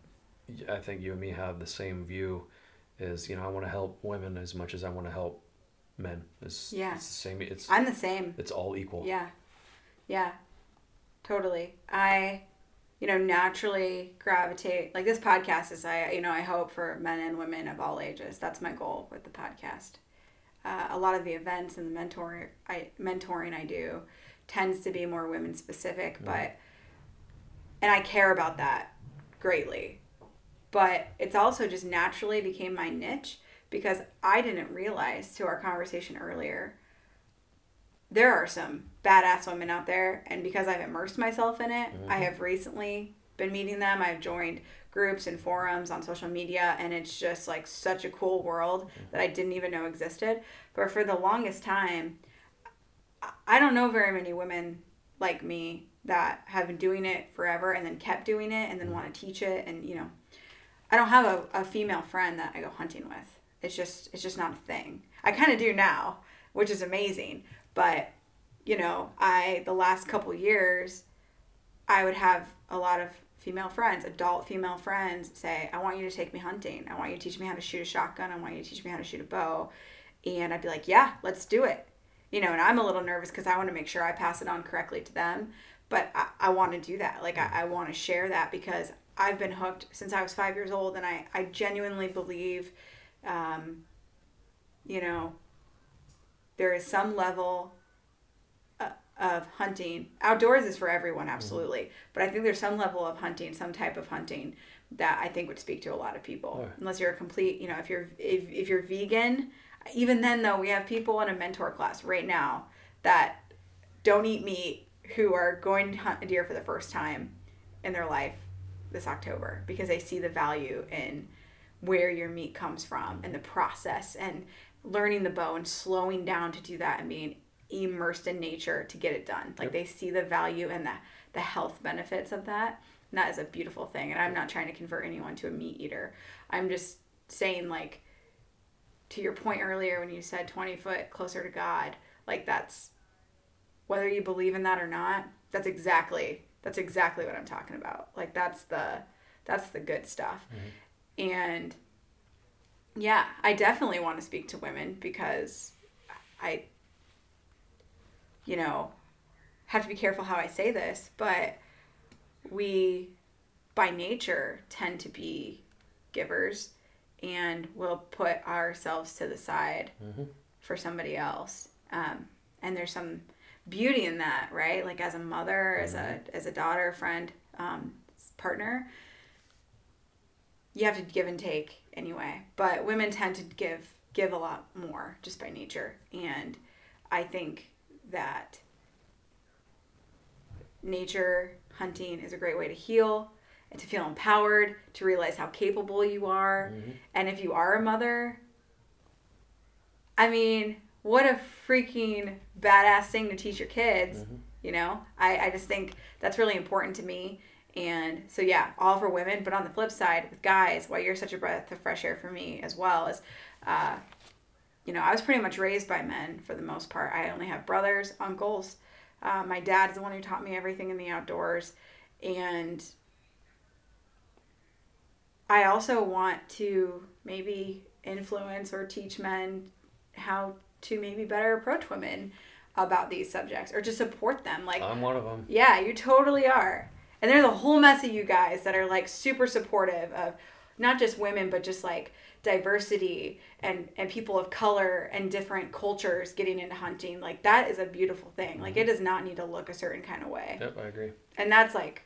I think you and me have the same view is you know I want to help women as much as I want to help men. It's, Yeah. it's the same. It's I'm the same. it's all equal. Yeah. Yeah. Totally. I, you know, naturally gravitate like this podcast is I you know, I hope for men and women of all ages. That's my goal with the podcast. Uh, a lot of the events and the mentor I mentoring I do tends to be more women specific, mm-hmm. but and I care about that greatly. But it's also just naturally became my niche because I didn't realize to our conversation earlier there are some badass women out there and because i've immersed myself in it i mm-hmm. have recently been meeting them. I've joined groups and forums on social media and it's just like such a cool world mm-hmm. that i didn't even know existed. But for the longest time I- don't know very many women like me that have been doing it forever and then kept doing it and then want to teach it and you know i don't have a, a female friend that i go hunting with. It's just it's just not a thing. I kind of do now which is amazing but you know i the last couple years i would have a lot of female friends adult female friends say i want you to take me hunting. I want you to teach me how to shoot a shotgun. I want you to teach me how to shoot a bow. And i'd be like yeah let's do it you know and i'm a little nervous because i want to make sure i pass it on correctly to them but i, I want to do that. Like i, I want to share that because i've been hooked since i was five years old and i, I genuinely believe um, you know there is some level uh, of hunting. Outdoors is for everyone absolutely but i think there's some level of hunting some type of hunting that i think would speak to a lot of people. Yeah. unless you're a complete you know if you're if, if you're vegan even then though we have people in a mentor class right now that don't eat meat who are going to hunt a deer for the first time in their life this october because they see the value in where your meat comes from and the process and learning the bow and slowing down to do that and being immersed in nature to get it done. Like they see the value and the the health benefits of that. And that is a beautiful thing. And I'm not trying to convert anyone to a meat eater. I'm just saying like to your point earlier when you said 20 foot closer to God, like that's whether you believe in that or not, that's exactly that's exactly what I'm talking about. Like that's the that's the good stuff. Mm-hmm. And yeah, I definitely want to speak to women because I you know, have to be careful how I say this, but we by nature tend to be givers and we'll put ourselves to the side for somebody else. Um, and there's some beauty in that, right? Like as a mother, as a as a daughter, friend, um, partner, you have to give and take anyway. But women tend to give give a lot more just by nature, and I think that nature hunting is a great way to heal to feel empowered, to realize how capable you are. And if you are a mother, I mean, what a freaking badass thing to teach your kids. You know, I, I just think that's really important to me. And so, yeah, all for women. But on the flip side, with guys, why you're such a breath of fresh air for me as well is, uh, you know, I was pretty much raised by men for the most part. I only have brothers, uncles. Uh, my dad is the one who taught me everything in the outdoors. And I also want to maybe influence or teach men how to maybe better approach women about these subjects or to support them. Like, I'm one of them. yeah, you totally are. And there's a whole mess of you guys that are like super supportive of not just women, but just like diversity and and people of color and different cultures getting into hunting. Like that is a beautiful thing. Like mm-hmm. it does not need to look a certain kind of way. Yep, I agree. And that's like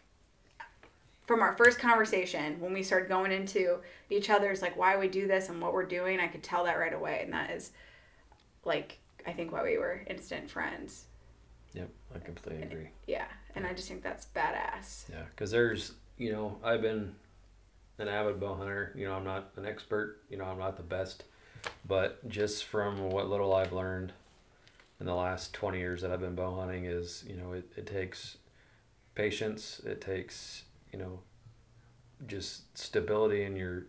from our first conversation when we started going into each other's like why we do this and what we're doing, I could tell that right away. And that is like I think why we were instant friends. Yep, I completely agree. Yeah. And I just think that's badass. Yeah, because there's, you know, I've been an avid bow hunter. You know, I'm not an expert. You know, I'm not the best, but just from what little I've learned in the last 20 years that I've been bow hunting is, you know, it, it takes patience. It takes, you know, just stability in your,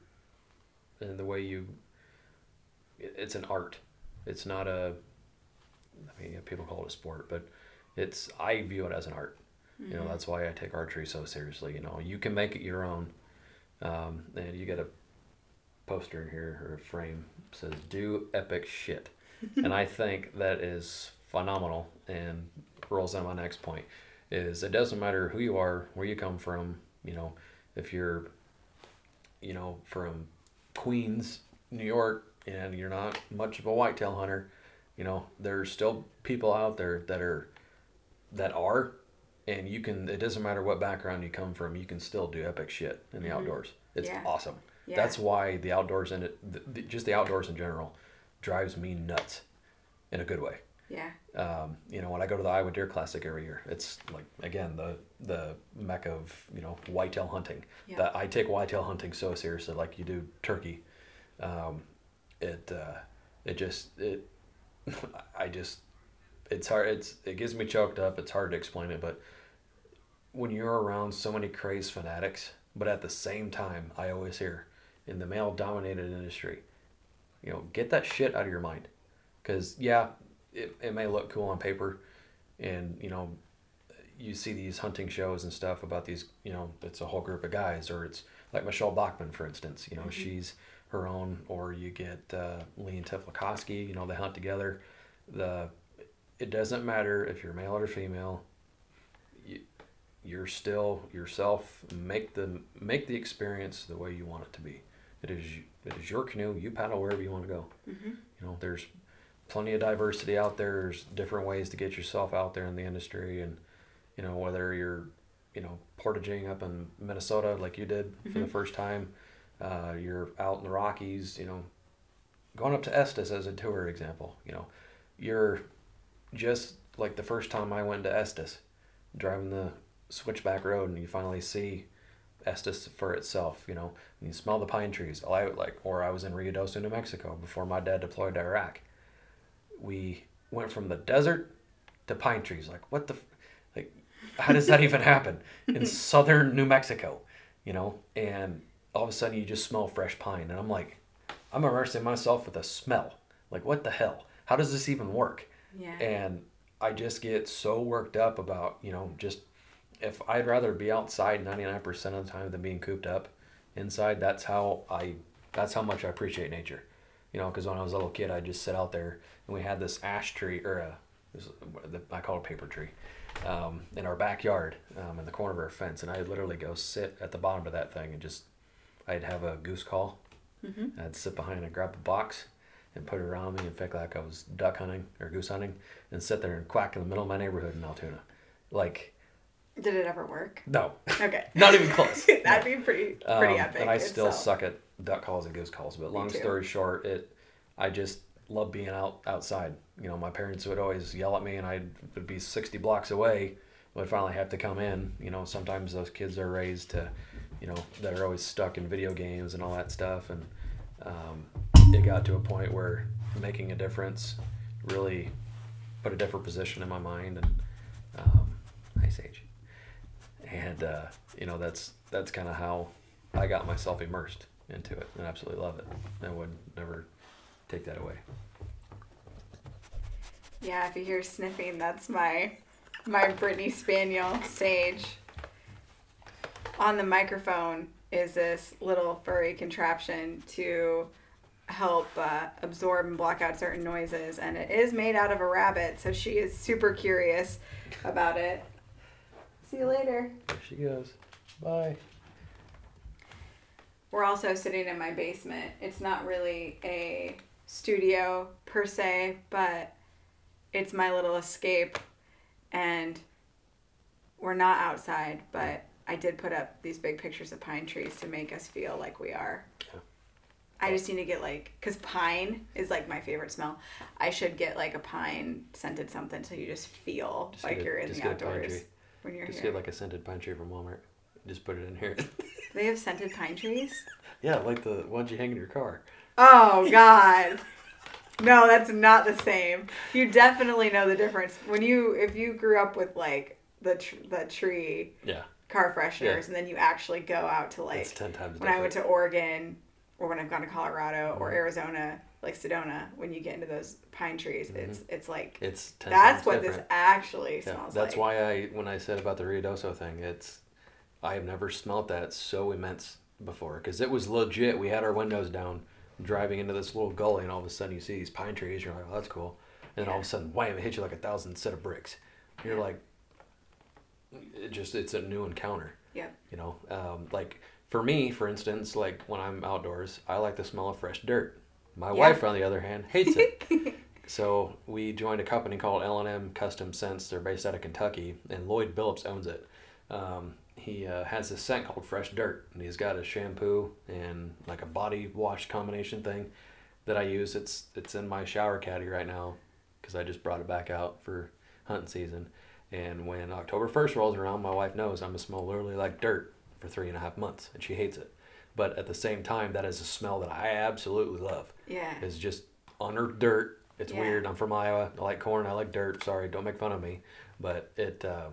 in the way you, it's an art. It's not a, I mean, people call it a sport, but it's, I view it as an art. You know, that's why I take archery so seriously. You know, you can make it your own. Um, and you get a poster in here or a frame says "Do epic shit," and I think that is phenomenal. And rolls on my next point is it doesn't matter who you are, where you come from. You know, if you're, you know, from Queens, New York, and you're not much of a whitetail hunter, you know, there's still people out there that are that are and you can it doesn't matter what background you come from you can still do epic shit in the mm-hmm. outdoors it's Yeah. awesome Yeah. that's why the outdoors and it the, the, just the outdoors in general drives me nuts in a good way Yeah. um, you know when i go to the iowa deer classic every year it's like again the the mecca of you know whitetail hunting Yeah. that i take whitetail hunting so seriously like you do turkey um, it uh, it just it i just it's hard it's it gets me choked up it's hard to explain it but when you're around so many crazed fanatics but at the same time i always hear in the male dominated industry you know get that shit out of your mind because yeah it, it may look cool on paper and you know you see these hunting shows and stuff about these you know it's a whole group of guys or it's like michelle bachman for instance you know she's her own or you get uh, lee and tiff Lakosky, you know they hunt together. The it doesn't matter if you're male or female you, you're still yourself. Make the make the experience the way you want it to be. It is it is your canoe. You paddle wherever you want to go you know there's plenty of diversity out there there's different ways to get yourself out there in the industry and you know whether you're you know portaging up in minnesota like you did for the first time uh, you're out in the rockies you know going up to estes as a tour example you know you're just like the first time i went to estes driving the switchback road and you finally see Estes for itself, you know, and you smell the pine trees. I like, or I was in Ruidoso, New Mexico before my dad deployed to Iraq. We went from the desert to pine trees. Like what the, like, how does that even happen in southern New Mexico? You know, and all of a sudden you just smell fresh pine, and I'm like, I'm immersing myself with a smell. Like what the hell? How does this even work? Yeah. And I just get so worked up about you know just if I'd rather be outside 99% of the time than being cooped up inside. That's how I that's how much I appreciate nature. You know, because when I was a little kid, I'd just sit out there and we had this ash tree or a this- I call it a paper tree um, in our backyard um, in the corner of our fence, and I'd literally go sit at the bottom of that thing and just I'd have a goose call. I'd sit behind and grab a box and put it around me and fake like I was duck hunting or goose hunting and sit there and quack in the middle of my neighborhood in Altoona. Like, Did it ever work? no, Okay. not even close. That'd be pretty pretty Um, epic. And I still itself. suck at duck calls and goose calls. But long story short, it I just love being out outside. You know, my parents would always yell at me, and I would be sixty blocks away. Would finally have to come in. You know, sometimes those kids are raised to, you know, that are always stuck in video games and all that stuff, and um, it got to a point where making a difference really put a different position in my mind. And um, hi, Sage and uh, you know that's that's kind of how I got myself immersed into it and absolutely love it. I would never take that away. Yeah, if you hear sniffing, that's my my Brittany Spaniel Sage. On the microphone is this little furry contraption to help uh, absorb and block out certain noises, and it is made out of a rabbit, so she is super curious about it. See you later. There she goes. Bye. We're also sitting in my basement. It's not really a studio per se, but it's my little escape. And we're not outside, but I did put up these big pictures of pine trees to make us feel like we are. Yeah. I just need to get like, because pine is like my favorite smell. I should get like a pine scented something so you just feel Just like a- you're in just the get a pine outdoors tree. When you're Just here. get like a scented pine tree from Walmart. Just put it in here. they have scented pine trees? yeah, like the ones you hang in your car. Oh God. No, that's not the same. You definitely know the difference when you if you grew up with like the tr- the tree Yeah, car fresheners Yeah. and then you actually go out to like it's ten times. when I went to. Oregon or when I've gone to Colorado or. Arizona, like Sedona, when you get into those pine trees, Mm-hmm. it's it's like it's that's what different. this actually Yeah, smells that's like. why I when I said about the Ruidoso thing, it's I have never smelt that so immense before because it was legit. We had our windows down, driving into this little gully, and all of a sudden you see these pine trees. You're like, oh, that's cool. And then all of a sudden, wham! It hits you like a thousand set of bricks. You're like, it just it's a new encounter. Yeah. You know, um, like for me, for instance, like when I'm outdoors, I like the smell of fresh dirt. My Yeah. wife, on the other hand, hates it. so we joined a company called L&M Custom Scents. They're based out of Kentucky, and Lloyd Billups owns it. Um, he uh, has this scent called Fresh Dirt, and he's got a shampoo and like a body wash combination thing that I use. It's it's in my shower caddy right now because I just brought it back out for hunting season. And when October 1st rolls around, my wife knows I'm going to smell literally like dirt for three and a half months, and she hates it. But at the same time, that is a smell that I absolutely love. Yeah. It's just unearthed dirt. It's Yeah. weird. I'm from Iowa. I like corn. I like dirt. Sorry, don't make fun of me. But it, uh,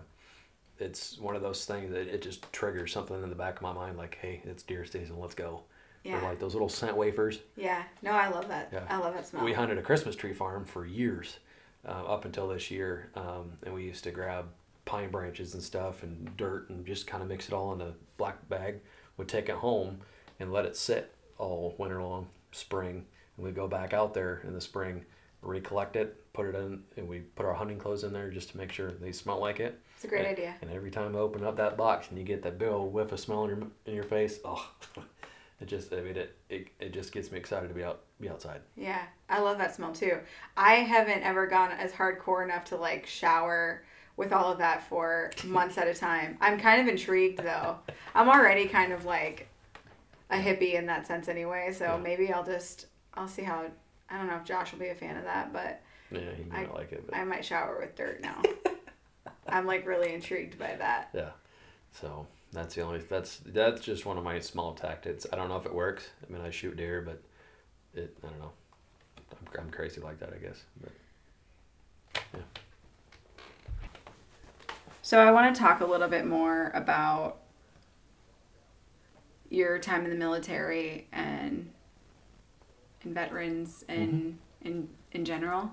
it's one of those things that it just triggers something in the back of my mind, like, hey, it's deer season. Let's go. Or Yeah. like those little scent wafers. Yeah. No, I love that. Yeah. I love that smell. We hunted a Christmas tree farm for years, uh, up until this year, um, and we used to grab pine branches and stuff and dirt and just kind of mix it all in a black bag. Would take it home and let it sit all winter long, spring, and we'd go back out there in the spring, recollect it, put it in, and we put our hunting clothes in there just to make sure they smell like it. It's a great And- idea. And every time I open up that box and you get that big old whiff of smell in your in your face, oh, it just I mean it, it it just gets me excited to be out be outside. Yeah, I love that smell too. I haven't ever gone as hardcore enough to like shower with all of that for months at a time. I'm kind of intrigued though. I'm already kind of like a hippie in that sense anyway, so Yeah. maybe I'll just I'll see how I don't know if Josh will be a fan of that, but Yeah, he might I- like it, but I might shower with dirt now. I'm like really intrigued by that. yeah. So that's the only that's that's just one of my small tactics. I don't know if it works. I mean, I shoot deer, but it I don't know. I'm, I'm crazy like that, I guess. But yeah. So I want to talk a little bit more about your time in the military and and veterans and in in general.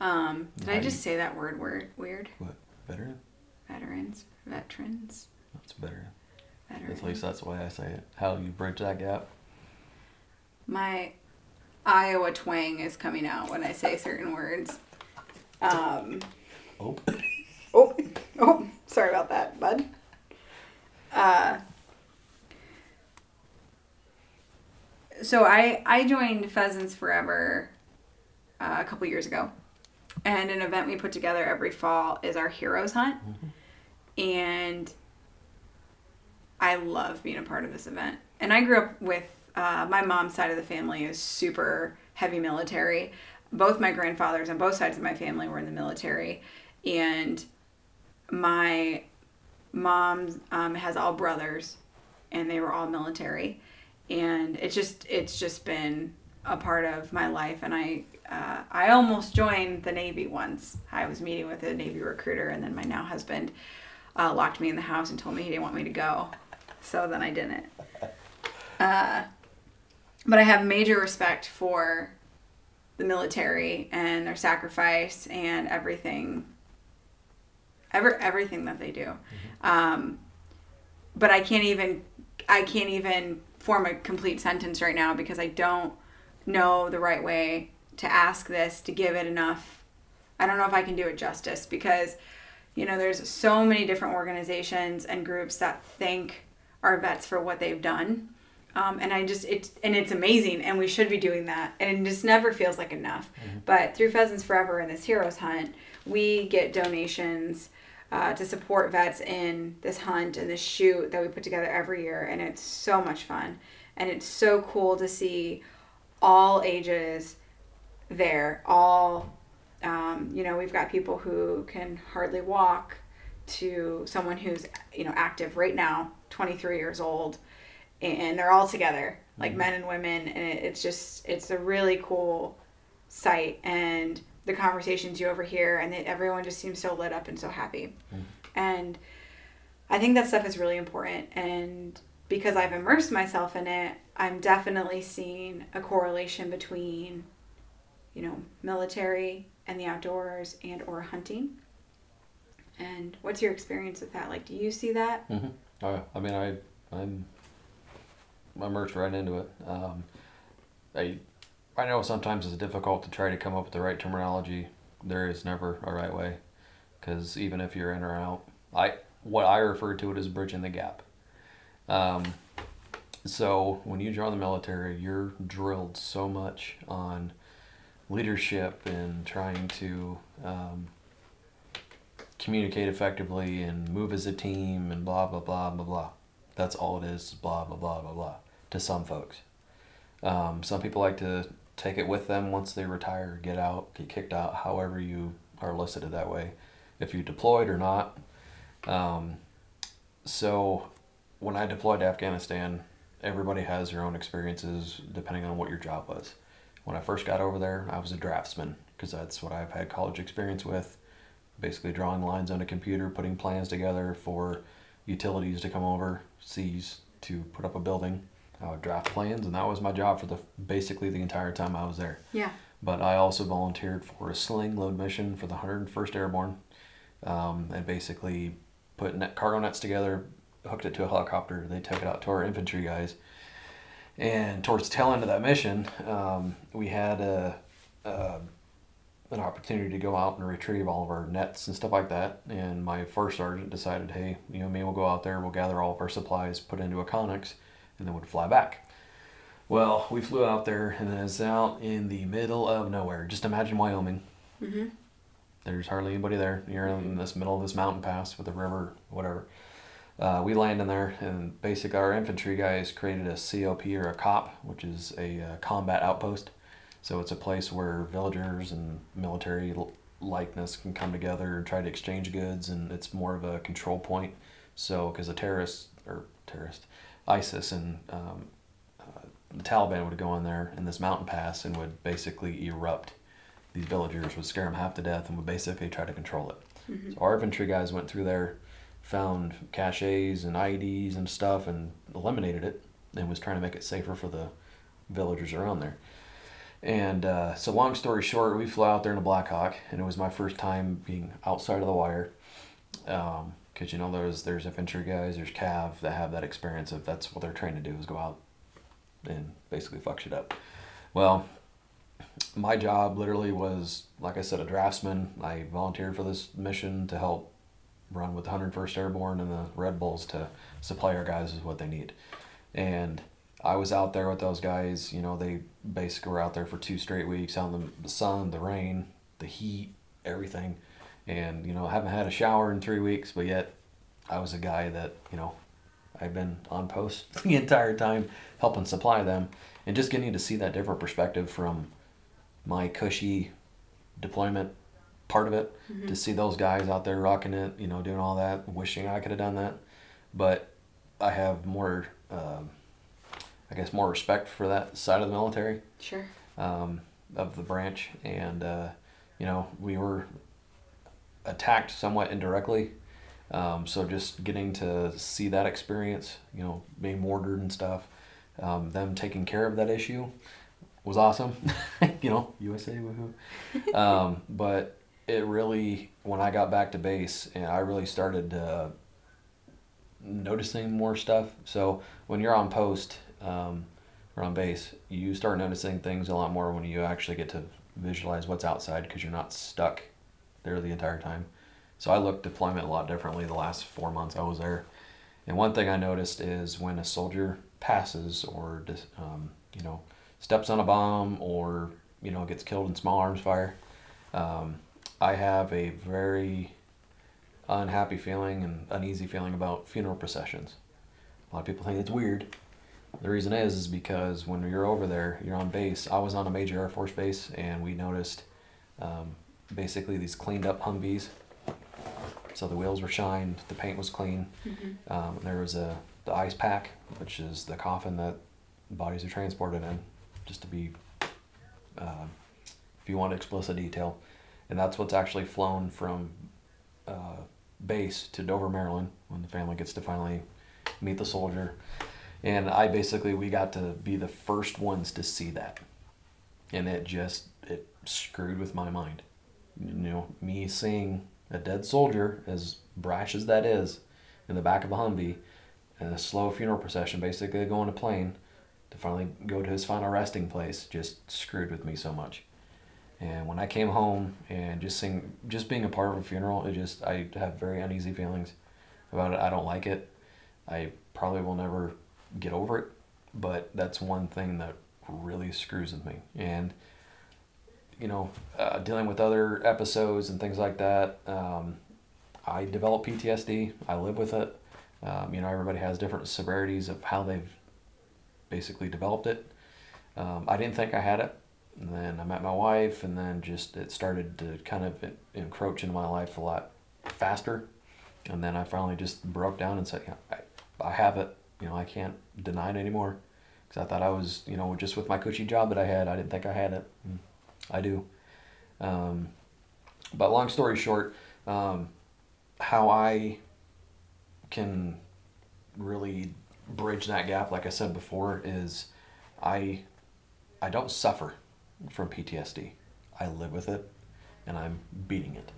Um, did I just you- say that word word weird? What veteran? Veterans, veterans, That's better. veterans. At least that's the way I say it. How do you bridge that gap? My Iowa twang is coming out when I say certain words. Um, Oh. oh, oh, sorry about that, bud. Uh, so I I joined Pheasants Forever uh, a couple years ago, and an event we put together every fall is our Heroes Hunt, and I love being a part of this event. And I grew up with uh, my mom's side of the family is super heavy military. Both my grandfathers on both sides of my family were in the military, and my mom um, has all brothers, and they were all military, and it's just it's just been a part of my life. And I uh, I almost joined the Navy once. I was meeting with a Navy recruiter, and then my now husband uh, locked me in the house and told me he didn't want me to go. So then I didn't. Uh, but I have major respect for the military and their sacrifice and everything. Ever everything that they do. Um, but I can't even I can't even form a complete sentence right now because I don't know the right way to ask this to give it enough. I don't know if I can do it justice because you know there's so many different organizations and groups that thank our vets for what they've done. Um, and I just it's and it's amazing, and we should be doing that. And it just never feels like enough. But through Pheasants Forever and this Heroes Hunt, we get donations uh, to support vets in this hunt and this shoot that we put together every year, and it's so much fun. And it's so cool to see all ages there. All um, you know, we've got people who can hardly walk to someone who's you know active right now, 23 years old, and they're all together, like men and women, and it, it's just it's a really cool sight and the conversations you overhear and that everyone just seems so lit up and so happy and i think that stuff is really important and because i've immersed myself in it i'm definitely seeing a correlation between you know military and the outdoors and or hunting and what's your experience with that like do you see that Mm-hmm. Yeah. I mean, I I'm immersed right into it. Um, I I know sometimes it's difficult to try to come up with the right terminology. There is never a right way, because even if you're in or out, I what I refer to it as bridging the gap. Um, so when you join the military, you're drilled so much on leadership and trying to um, communicate effectively and move as a team and blah blah blah blah blah. That's all it is. Blah blah blah blah blah. To some folks, um, some people like to take it with them once they retire, get out, get kicked out. However you are listed that way, if you deployed or not. Um, so when I deployed to Afghanistan, everybody has their own experiences depending on what your job was. When I first got over there, I was a draftsman because that's what I've had college experience with basically drawing lines on a computer, putting plans together for utilities to come over, seas to put up a building. I would draft plans, and that was my job for the basically the entire time I was there. yeah But I also volunteered for a sling load mission for the 101st Airborne, um, and basically put net, cargo nets together, hooked it to a helicopter. They took it out to our infantry guys. And towards the tail end of that mission, um, we had a, a an opportunity to go out and retrieve all of our nets and stuff like that. And my first sergeant decided, hey, you know, me, we'll go out there, we'll gather all of our supplies, put into a Connex, and then we'd fly back. Well, we flew out there, and then it's out in the middle of nowhere. Just imagine Wyoming. mm-hmm. There's hardly anybody there. You're in this middle of this mountain pass with a river, whatever. Uh, we land in there, and basically our infantry guys created a COP or a COP, which is a uh, combat outpost. So it's a place where villagers and military likeness can come together and try to exchange goods, and it's more of a control point. So because the terrorists or terrorist, ISIS and um, uh, the Taliban would go in there in this mountain pass and would basically erupt these villagers would scare them half to death and would basically try to control it. So our infantry guys went through there, found caches and IDs and stuff, and eliminated it, and was trying to make it safer for the villagers around there. And uh, so, long story short, we flew out there in a Blackhawk, and it was my first time being outside of the wire. Because you know, there's there's infantry guys, there's Cav that have that experience of that's what they're trained to do is go out and basically fuck shit up. Well, my job literally was, like I said, a draftsman. I volunteered for this mission to help run with the 101st Airborne and the Red Bulls to supply our guys with what they need. And I was out there with those guys. You know, they basically were out there for two straight weeks out in the sun, the rain, the heat, everything. And, you know, I haven't had a shower in three weeks, but yet I was a guy that, you know, I've been on post the entire time helping supply them and just getting to see that different perspective from my cushy deployment part of it to see those guys out there rocking it, you know, doing all that, wishing I could have done that. But I have more, um, I guess, more respect for that side of the military Sure. um, of the branch, and uh, you know we were attacked somewhat indirectly. Um, so just getting to see that experience, you know, being mortared and stuff, um, them taking care of that issue was awesome. you know, USA woohoo. Um, but it really, when I got back to base, and I really started uh, noticing more stuff. So when you're on post um, or on base, you start noticing things a lot more when you actually get to visualize what's outside because you're not stuck there the entire time. So I looked deployment a lot differently the last four months I was there. And one thing I noticed is when a soldier passes or um, you know steps on a bomb or you know gets killed in small arms fire, um, I have a very unhappy feeling and uneasy feeling about funeral processions. A lot of people think it's weird. The reason is is because when you're over there, you're on base. I was on a major Air Force base, and we noticed um, basically these cleaned up Humvees. So the wheels were shined, the paint was clean. Um, there was a the ice pack, which is the coffin that bodies are transported in, just to be, um, if you want explicit detail, and that's what's actually flown from uh, base to Dover, Maryland, when the family gets to finally meet the soldier. And I basically we got to be the first ones to see that, and it just it screwed with my mind. You know, me seeing a dead soldier, as brash as that is, in the back of a Humvee, and a slow funeral procession, basically going to plane to finally go to his final resting place, just screwed with me so much. And when I came home and just seeing, just being a part of a funeral, it just I have very uneasy feelings about it. I don't like it. I probably will never get over it, but that's one thing that really screws with me. And you know, uh, dealing with other episodes and things like that, um, I develop PTSD. I live with it. Um, you know, everybody has different severities of how they've basically developed it. Um, I didn't think I had it. And then I met my wife, and then just it started to kind of encroach into my life a lot faster. And then I finally just broke down and said, yeah, I, I have it. You know, I can't deny it anymore. Because I thought I was, you know, just with my cushy job that I had, I didn't think I had it. And I do. Um, but long story short, um, how I can really bridge that gap, like I said before, is I I don't suffer from PTSD. I live with it, and I'm beating it.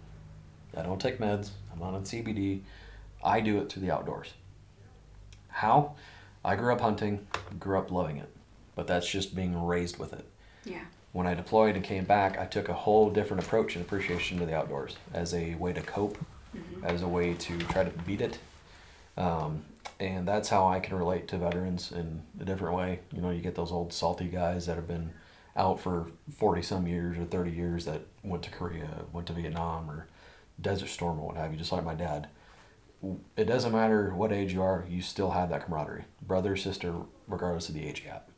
I don't take meds. I'm not on CBD. I do it through the outdoors. How? I grew up hunting, grew up loving it, but that's just being raised with it Yeah. When I deployed and came back, I took a whole different approach and appreciation to the outdoors as a way to cope, as a way to try to beat it. Um, and that's how I can relate to veterans in a different way. You know, you get those old salty guys that have been out for 40 some years or 30 years that went to Korea, went to Vietnam or Desert Storm or what have you, just like my dad. It doesn't matter what age you are, you still have that camaraderie, brother, sister, regardless of the age gap.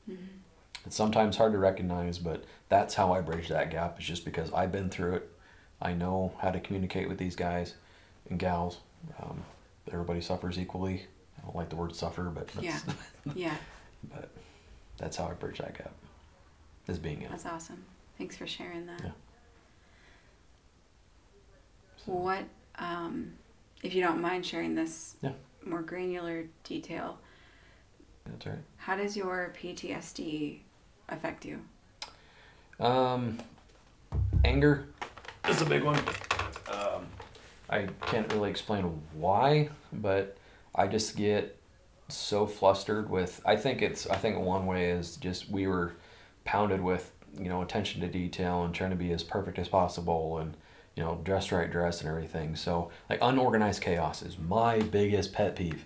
It's sometimes hard to recognize, but that's how I bridge that gap. Is just because I've been through it. I know how to communicate with these guys and gals. Um, everybody suffers equally. I don't like the word suffer, but that's, Yeah. Yeah. but that's how I bridge that gap. Is being it. That's awesome. Thanks for sharing that. Yeah. So- What um, if you don't mind sharing this Yeah. more granular detail, That's right. how does your PTSD affect you? Um, anger is a big one. Um, I can't really explain why, but I just get so flustered with. I think it's. I think one way is just we were pounded with you know attention to detail and trying to be as perfect as possible and you know dress right dress and everything. So like unorganized chaos is my biggest pet peeve.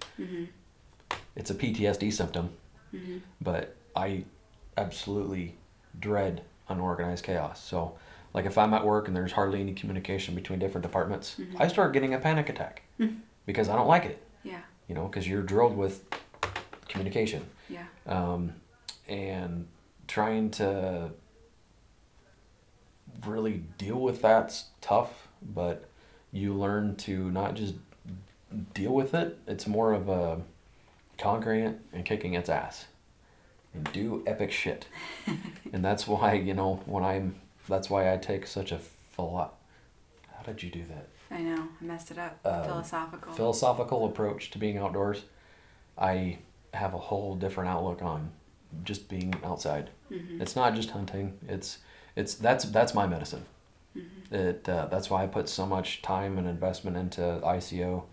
It's a PTSD symptom, but I absolutely dread unorganized chaos. So, like if I'm at work and there's hardly any communication between different departments, I start getting a panic attack because I don't like it. Yeah, You know, because you're drilled with communication, yeah, um, and trying to really deal with that's tough. But you learn to not just deal with it; it's more of a conquering it and kicking its ass and do epic shit. and that's why, you know, when I'm, that's why I take such a philo- How did you do that? I know. I messed it up. Um, Philosophical. Philosophical approach to being outdoors. I have a whole different outlook on just being outside. It's not just hunting. It's it's that's that's my medicine. It uh, that's why I put so much time and investment into ICO,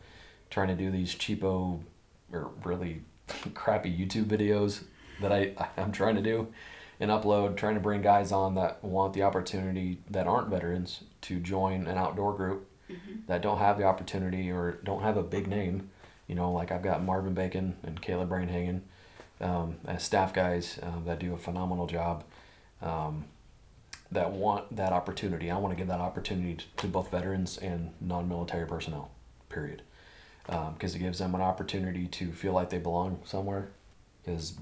trying to do these cheapo or really crappy YouTube videos that I I'm trying to do and upload, trying to bring guys on that want the opportunity that aren't veterans to join an outdoor group that don't have the opportunity or don't have a big name. You know, like I've got Marvin Bacon and Caleb Brainhagen um, as staff guys um, that do a phenomenal job. Um, that want that opportunity. I want to give that opportunity to, both veterans and non-military personnel. Period. Because it gives them an opportunity to feel like they belong somewhere. Because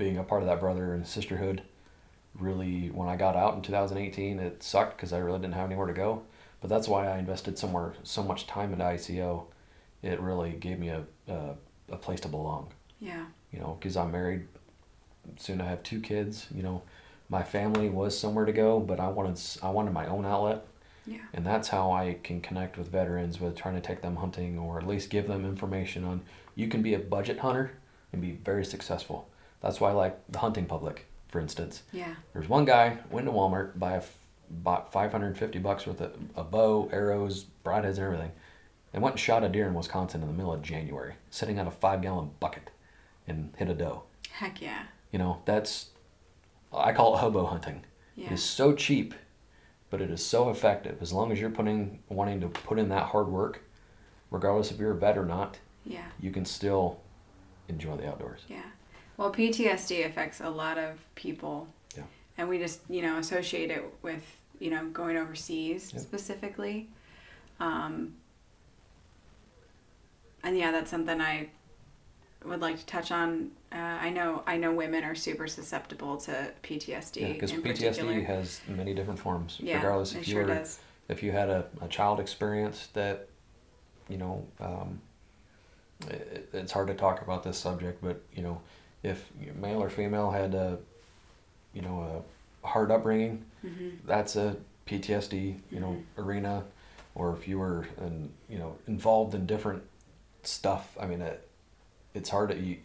being a part of that brother and sisterhood, really, when I got out in 2018, it sucked because I really didn't have anywhere to go. But that's why I invested somewhere so much time into ICO. It really gave me a, a, a place to belong yeah, you know, because I'm married. Soon I have two kids. You know, my family was somewhere to go, but I wanted I wanted my own outlet, yeah, and that's how I can connect with veterans with trying to take them hunting or at least give them information on you can be a budget hunter and be very successful. That's why I like the hunting public, for instance. yeah, There's one guy went to Walmart buy a bought 550 bucks worth of a bow, arrows, broadheads, and everything, and went and shot a deer in Wisconsin in the middle of January, sitting on a five gallon bucket, and hit a doe. heck yeah, You know that's I call it hobo hunting. It yeah, is so cheap, but it is so effective. As long as you're putting wanting to put in that hard work, regardless if you're a vet or not, yeah, you can still enjoy the outdoors. yeah. Well, PTSD affects a lot of people, Yeah. and we just you know associate it with you know going overseas Yep. specifically. Um, and yeah, that's something I would like to touch on. Uh, I know I know women are super susceptible to PTSD Yeah, because PTSD particular. has many different forms. yeah, regardless it if you sure were does. if you had a, a child experience that you know um, it, it's hard to talk about this subject but you know if male or female had a you know a hard upbringing hmm that's a ptsd you know arena. Or if you were in, you know involved in different stuff i mean it, it's hard to you,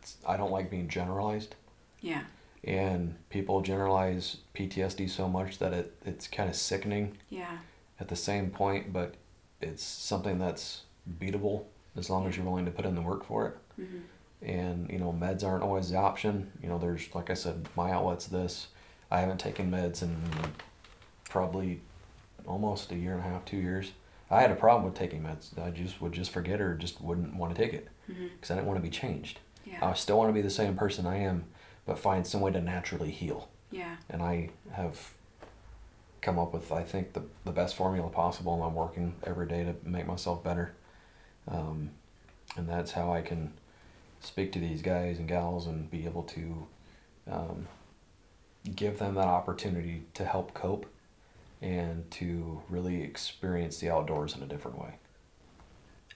it's, i don't like being generalized. Yeah, and people generalize ptsd so much that it, it's kind of sickening. Yeah, at the same point, but it's something that's beatable as long as you're willing to put in the work for it. hmm And you know, meds aren't always the option. You know, there's like I said, my outlet's this. I haven't taken meds in probably almost a year and a half, two years. I had a problem with taking meds. I just would just forget or just wouldn't want to take it because I didn't want to be changed. yeah, I still want to be the same person I am, but find some way to naturally heal yeah, and I have come up with I think the the best formula possible, and I'm working every day to make myself better. Um, and that's how I can speak to these guys and gals and be able to um, give them that opportunity to help cope and to really experience the outdoors in a different way.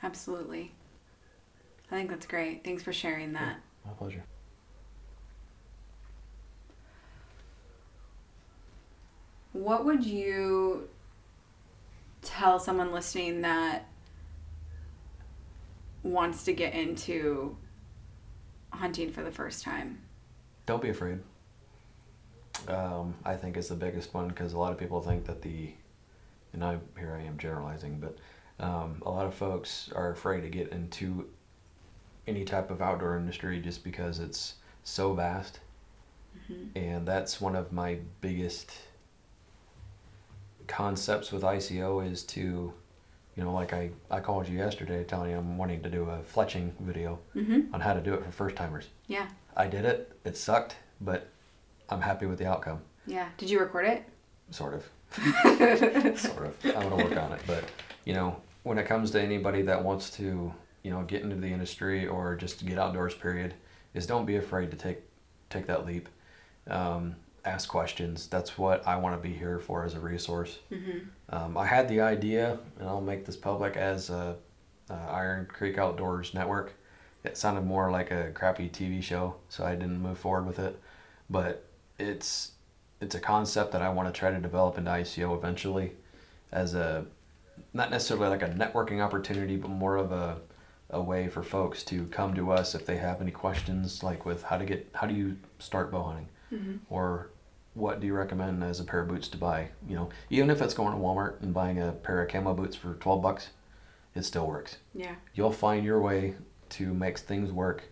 absolutely. I think that's great. Thanks for sharing that. My pleasure. What would you tell someone listening that wants to get into hunting for the first time? Don't be afraid. Um, I think is the biggest one because a lot of people think that the, and I here I am generalizing, but um, a lot of folks are afraid to get into any type of outdoor industry just because it's so vast, and that's one of my biggest concepts with ICO is to, you know, like I, I called you yesterday telling you I'm wanting to do a fletching video on how to do it for first timers. Yeah. I did it. It sucked, but I'm happy with the outcome. Yeah. Did you record it? Sort of. sort of. I'm gonna work on it, but you know, when it comes to anybody that wants to, you know, get into the industry or just get outdoors, period, is don't be afraid to take take that leap. Um, ask questions. That's what I want to be here for as a resource. Um, I had the idea, and I'll make this public as a, uh Iron Creek Outdoors Network. It sounded more like a crappy TV show, so I didn't move forward with it. But it's it's a concept that I want to try to develop into ICO eventually, as a not necessarily like a networking opportunity, but more of a a way for folks to come to us if they have any questions, like with how to get how do you start bow hunting, or what do you recommend as a pair of boots to buy? You know, even if it's going to Walmart and buying a pair of camo boots for twelve bucks, it still works. Yeah. You'll find your way to make things work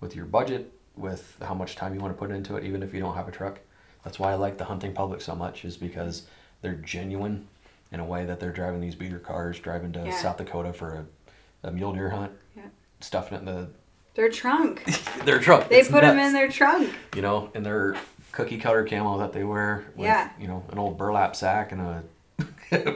with your budget, with how much time you want to put into it, even if you don't have a truck. That's why I like the hunting public so much, is because they're genuine in a way that they're driving these beater cars, driving to Yeah. South Dakota for a, a mule deer hunt, Yeah. stuffing it in the, Their trunk. their truck. They It's put them in their trunk. you know, in their cookie cutter camo that they wear with, Yeah. you know, an old burlap sack and a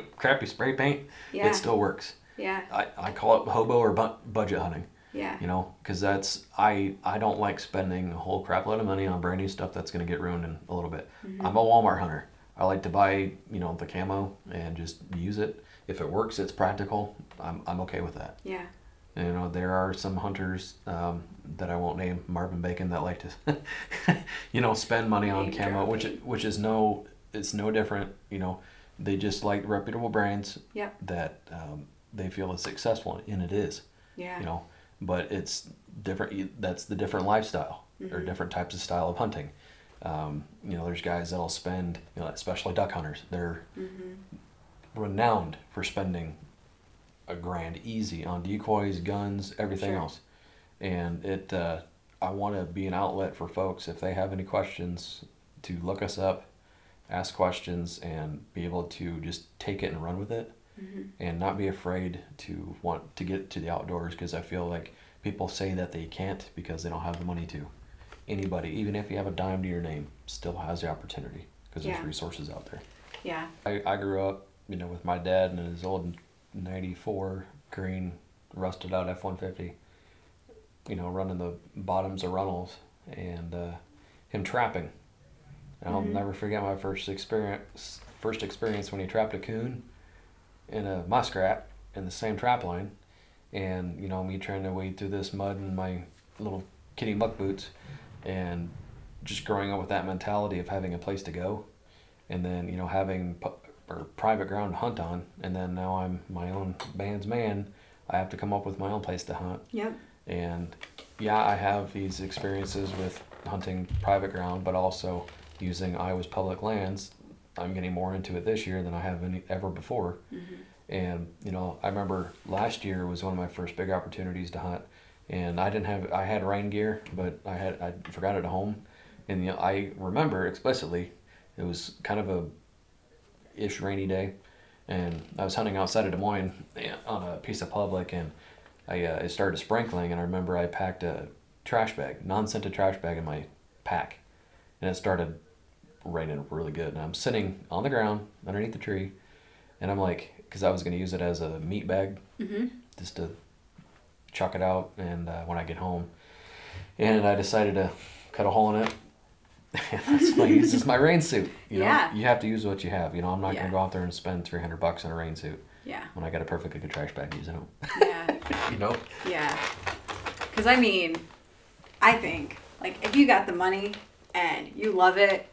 crappy spray paint. Yeah. It still works. Yeah. I, I call it hobo or bu- budget hunting. Yeah. you know because that's i i don't like spending a whole crap load of money on brand new stuff that's going to get ruined in a little bit Mm-hmm. i'm a walmart hunter i like to buy you know the camo and just use it if it works it's practical i'm, I'm okay with that Yeah. You know there are some hunters um, that i won't name marvin bacon that like to you know spend money on camo which which is no it's no different you know. They just like reputable brands Yep. that um, they feel is successful and it is Yeah. you know. But it's different that's the different lifestyle or different types of style of hunting. Um, you know there's guys that'll spend you know especially duck hunters they're renowned for spending a grand easy on decoys guns everything Sure. else and it uh, i want to be an outlet for folks if they have any questions to look us up ask questions and be able to just take it and run with it and not be afraid to want to get to the outdoors because I feel like people say that they can't because they don't have the money to. Anybody, even if you have a dime to your name, still has the opportunity because Yeah. there's resources out there. Yeah. I, I grew up, you know, with my dad and his old '94 green rusted out F-150. You know, running the bottoms of runnels and uh, him trapping. And I'll never forget my first experience. First experience when he trapped a coon and a muskrat in the same trap line, and you know me trying to wade through this mud in my little kitty muck boots, and just growing up with that mentality of having a place to go, and then you know having or private ground to hunt on, and then now I'm my own band's man. I have to come up with my own place to hunt, Yep. and yeah, I have these experiences with hunting private ground, but also using Iowa's public lands. I'm getting more into it this year than I have any ever before. Mm-hmm. And you know, I remember last year was one of my first big opportunities to hunt, and I didn't have I had rain gear, but I had I forgot it at home, and you know, I remember explicitly, it was kind of a ish rainy day, and I was hunting outside of Des Moines eh, on a piece of public, and I uh, it started sprinkling, and I remember I packed a trash bag, non-scented trash bag in my pack, and it started raining really good, and I'm sitting on the ground underneath the tree, and I'm like, because I was gonna use it as a meat bag, just to chuck it out, and uh, when I get home, and I decided to cut a hole in it. That's what I use as my rain suit. You know, Yeah. you have to use what you have. You know, I'm not Yeah. gonna go out there and spend 300 bucks on a rain suit Yeah. when I got a perfectly good trash bag using it. Yeah. you know, Yeah. Because I mean, I think like if you got the money and you love it,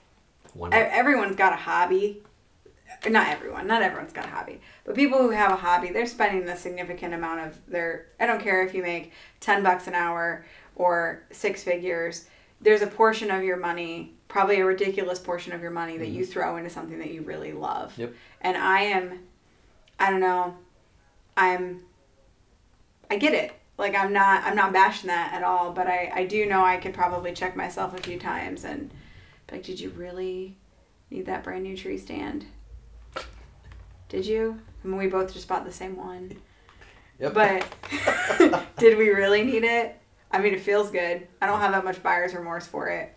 everyone's got a hobby. not everyone, not everyone's got a hobby, but people who have a hobby, they're spending a significant amount of their. I don't care if you make ten bucks an hour or six figures. There's a portion of your money, probably a ridiculous portion of your money, that you mm-hmm. throw into something that you really love. Yep. And I am, I don't know, I'm, I get it. Like I'm not, I'm not bashing that at all. But I, I do know I could probably check myself a few times and, be like, did you really need that brand new tree stand? Did you? I mean, we both just bought the same one. Yep. But did we really need it? I mean, it feels good. I don't have that much buyer's remorse for it.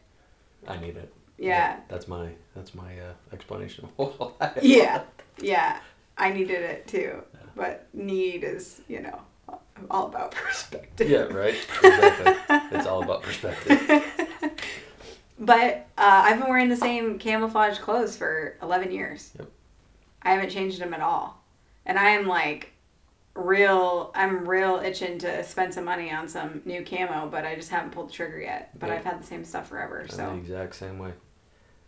I need it. Yeah. That's my that's my uh, explanation. of why. Yeah. Yeah. I needed it too. But need is, you know, all about perspective. yeah. Right. Exactly. it's all about perspective. But uh, I've been wearing the same camouflage clothes for 11 years. Yep. I haven't changed them at all. And I am like real, I'm real itching to spend some money on some new camo, but I just haven't pulled the trigger yet. But Yeah. I've had the same stuff forever. I'm the So, exact same way.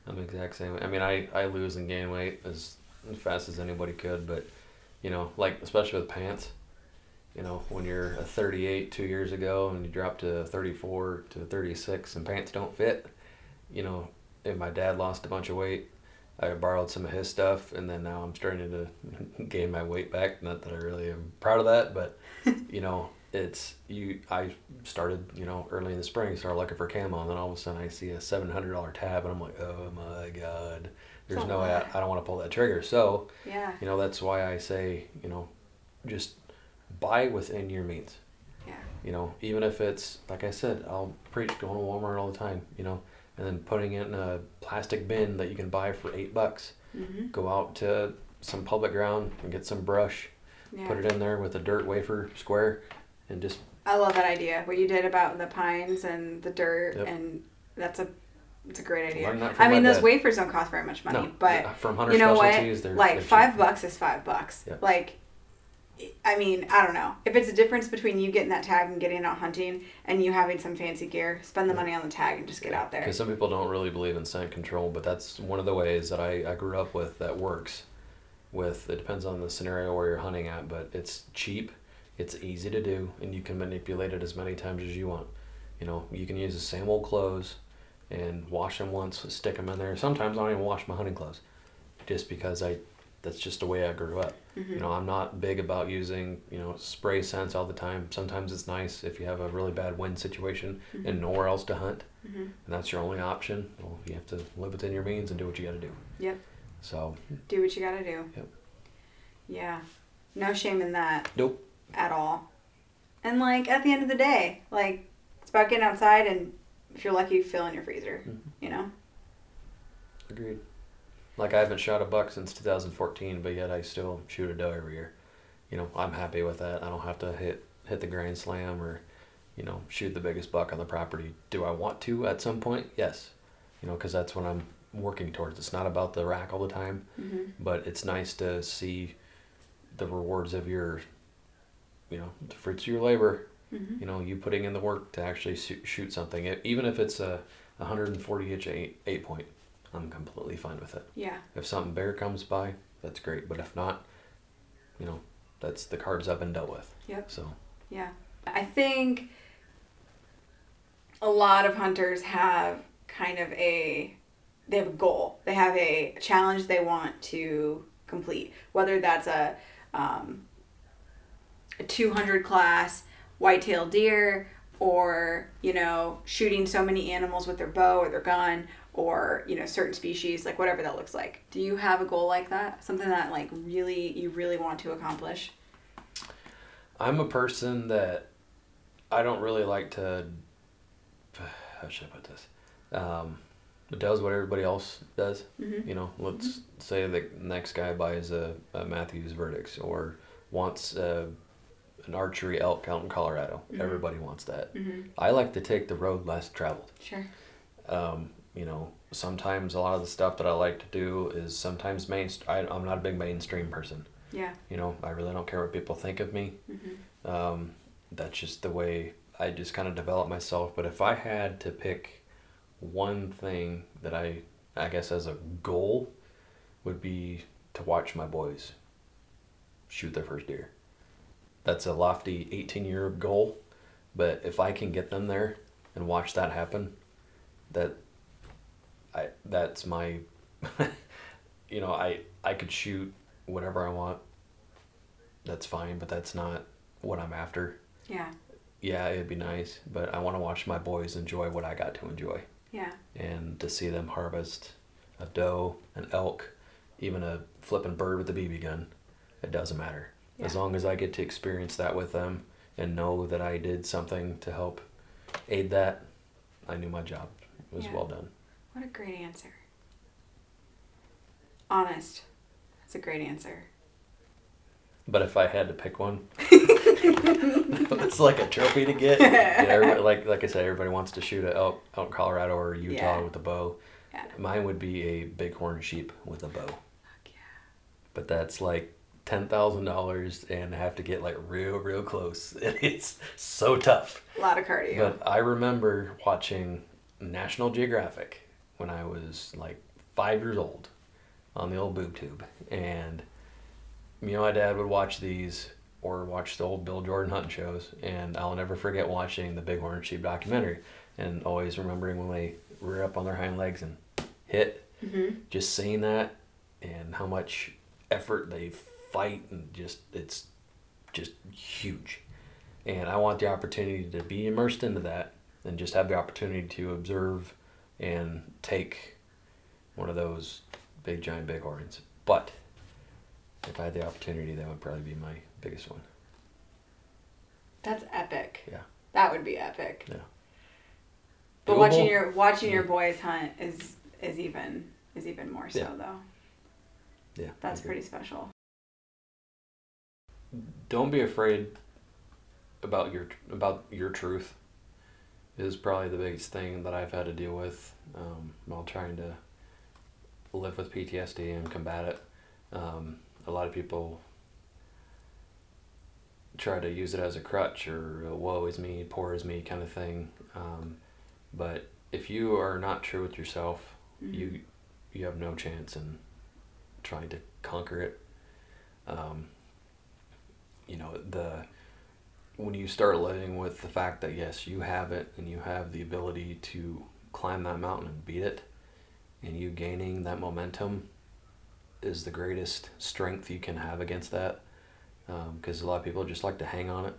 I'm the exact same way. I mean, I, I lose and gain weight as fast as anybody could, but you know, like especially with pants. You know, when you're a 38 two years ago and you drop to 34 to 36 and pants don't fit, you know, if my dad lost a bunch of weight, I borrowed some of his stuff, and then now I'm starting to gain my weight back. Not that I really am proud of that, but you know, it's you. I started, you know, early in the spring, started looking for camo, and then all of a sudden I see a seven hundred dollar tab, and I'm like, oh my god, there's no way I. I don't want to pull that trigger. So, yeah. you know, that's why I say, you know, just buy within your means. Yeah. You know, even if it's like I said, I'll preach going to Walmart all the time. You know, and then putting it in a plastic bin that you can buy for eight bucks. hmm Go out to some public ground and get some brush, Yeah. put it in there with a dirt wafer square, and just I love that idea. What you did about the pines and the dirt, Yep. and that's a it's a great idea. Learn that from I mean, those dad. wafers don't cost very much money, no, but yeah, from Hunter you know what? Specialties, they're Like five cheap. bucks is five bucks. Yeah. Like, I mean, I don't know if it's a difference between you getting that tag and getting out hunting, and you having some fancy gear. Spend the money on the tag and just get out there. Because some people don't really believe in scent control, but that's one of the ways that I, I grew up with that works. With it depends on the scenario where you're hunting at, but it's cheap, it's easy to do, and you can manipulate it as many times as you want. You know, you can use the same old clothes and wash them once, stick them in there. Sometimes I don't even wash my hunting clothes, just because I that's just the way I grew up. You know, I'm not big about using, you know, spray scents all the time. Sometimes it's nice if you have a really bad wind situation and nowhere else to hunt, Mhm. and that's your only option. Well, you have to live within your means and do what you got to do. Yep. So, Do what you gotta do. Yep. Yeah. No shame in that. Nope. At all. And like at the end of the day, like it's about getting outside and if you're lucky, fill in your freezer. Mhm. You know. agreed. Like I haven't shot a buck since 2014, but yet I still shoot a doe every year. You know, I'm happy with that. I don't have to hit hit the grand slam or, you know, shoot the biggest buck on the property. Do I want to at some point? Yes. You know, because that's what I'm working towards. It's not about the rack all the time, Mm-hmm. but it's nice to see the rewards of your, you know, the fruits of your labor. Mm-hmm. You know, you putting in the work to actually shoot, something, even if it's a 140 inch eight, eight point. I'm completely fine with it. Yeah. If something bigger comes by, that's great. But if not, you know, that's the cards I've been dealt with. Yep. So Yeah. I think a lot of hunters have kind of a they have a goal. They have a challenge they want to complete. Whether that's a um, a 200 class whitetail deer or, you know, shooting so many animals with their bow or their gun or, you know, certain species, like whatever that looks like. Do you have a goal like that? Something that like really you really want to accomplish? I'm a person that I don't really like to. How should I put this? Um, does what everybody else does. Mhm. You know, let's say the next guy buys a, a Mathews Vertix or wants uh, an archery elk out in Colorado. Mhm. Everybody wants that. Mhm. I like to take the road less traveled. Sure. um, you know, sometimes a lot of the stuff that I like to do is sometimes main. I, I'm not a big mainstream person. Yeah. You know, I really don't care what people think of me. Mhm. Um, that's just the way I just kind of develop myself. But if I had to pick one thing that I, I guess as a goal, would be to watch my boys shoot their first deer. That's a lofty 18 year goal, but if I can get them there and watch that happen, that I that's my you know, I I could shoot whatever I want. That's fine, but that's not what I'm after. Yeah. Yeah, it'd be nice, but I want to watch my boys enjoy what I got to enjoy Yeah. and to see them harvest a doe, an elk, even a flipping bird with a BB gun. It doesn't matter. Yeah. As long as I get to experience that with them and know that I did something to help aid that, I knew my job was Yeah. well done. What a great answer. Honest. That's a great answer. But if I had to pick one, it's like a trophy to get. Everybody, like like I said, everybody wants to shoot a elk out in Colorado or Utah Yeah. with a bow. Yeah. Mine would be a bighorn sheep with a bow. yeah. But that's like ten thousand dollars, and I have to get like real, real close. It's so tough. A lot of cardio. But I remember watching National Geographic when I was like five years old on the old boob tube. And me and my dad would watch these or watch the old Bill Jordan hunting shows. And I'll never forget watching the Bighorn Sheep documentary and always remembering when they rear up on their hind legs and hit. mm-hmm. Just seeing that and how much effort they fight and just, it's just huge and I want the opportunity to be immersed into that and just have the opportunity to observe and take one of those big giant bighorns. But if I had the opportunity, that would probably be my biggest one. That's epic. Yeah. That would be epic. Yeah. But watching your watching your boys hunt is is even is even more so Yeah. though. Yeah, That's pretty special. Don't be afraid about your about your truth. Is probably the biggest thing that I've had to deal with um, while trying to live with PTSD and combat it. Um, a lot of people try to use it as a crutch or uh, woe is me, poor is me kind of thing. Um, but if you are not true with yourself, Mhm. you you have no chance in trying to conquer it. Um, you know the when you start living with the fact that yes you have it and you have the ability to climb that mountain and beat it and you gaining that momentum is the greatest strength you can have against that because a lot of people just like to hang on it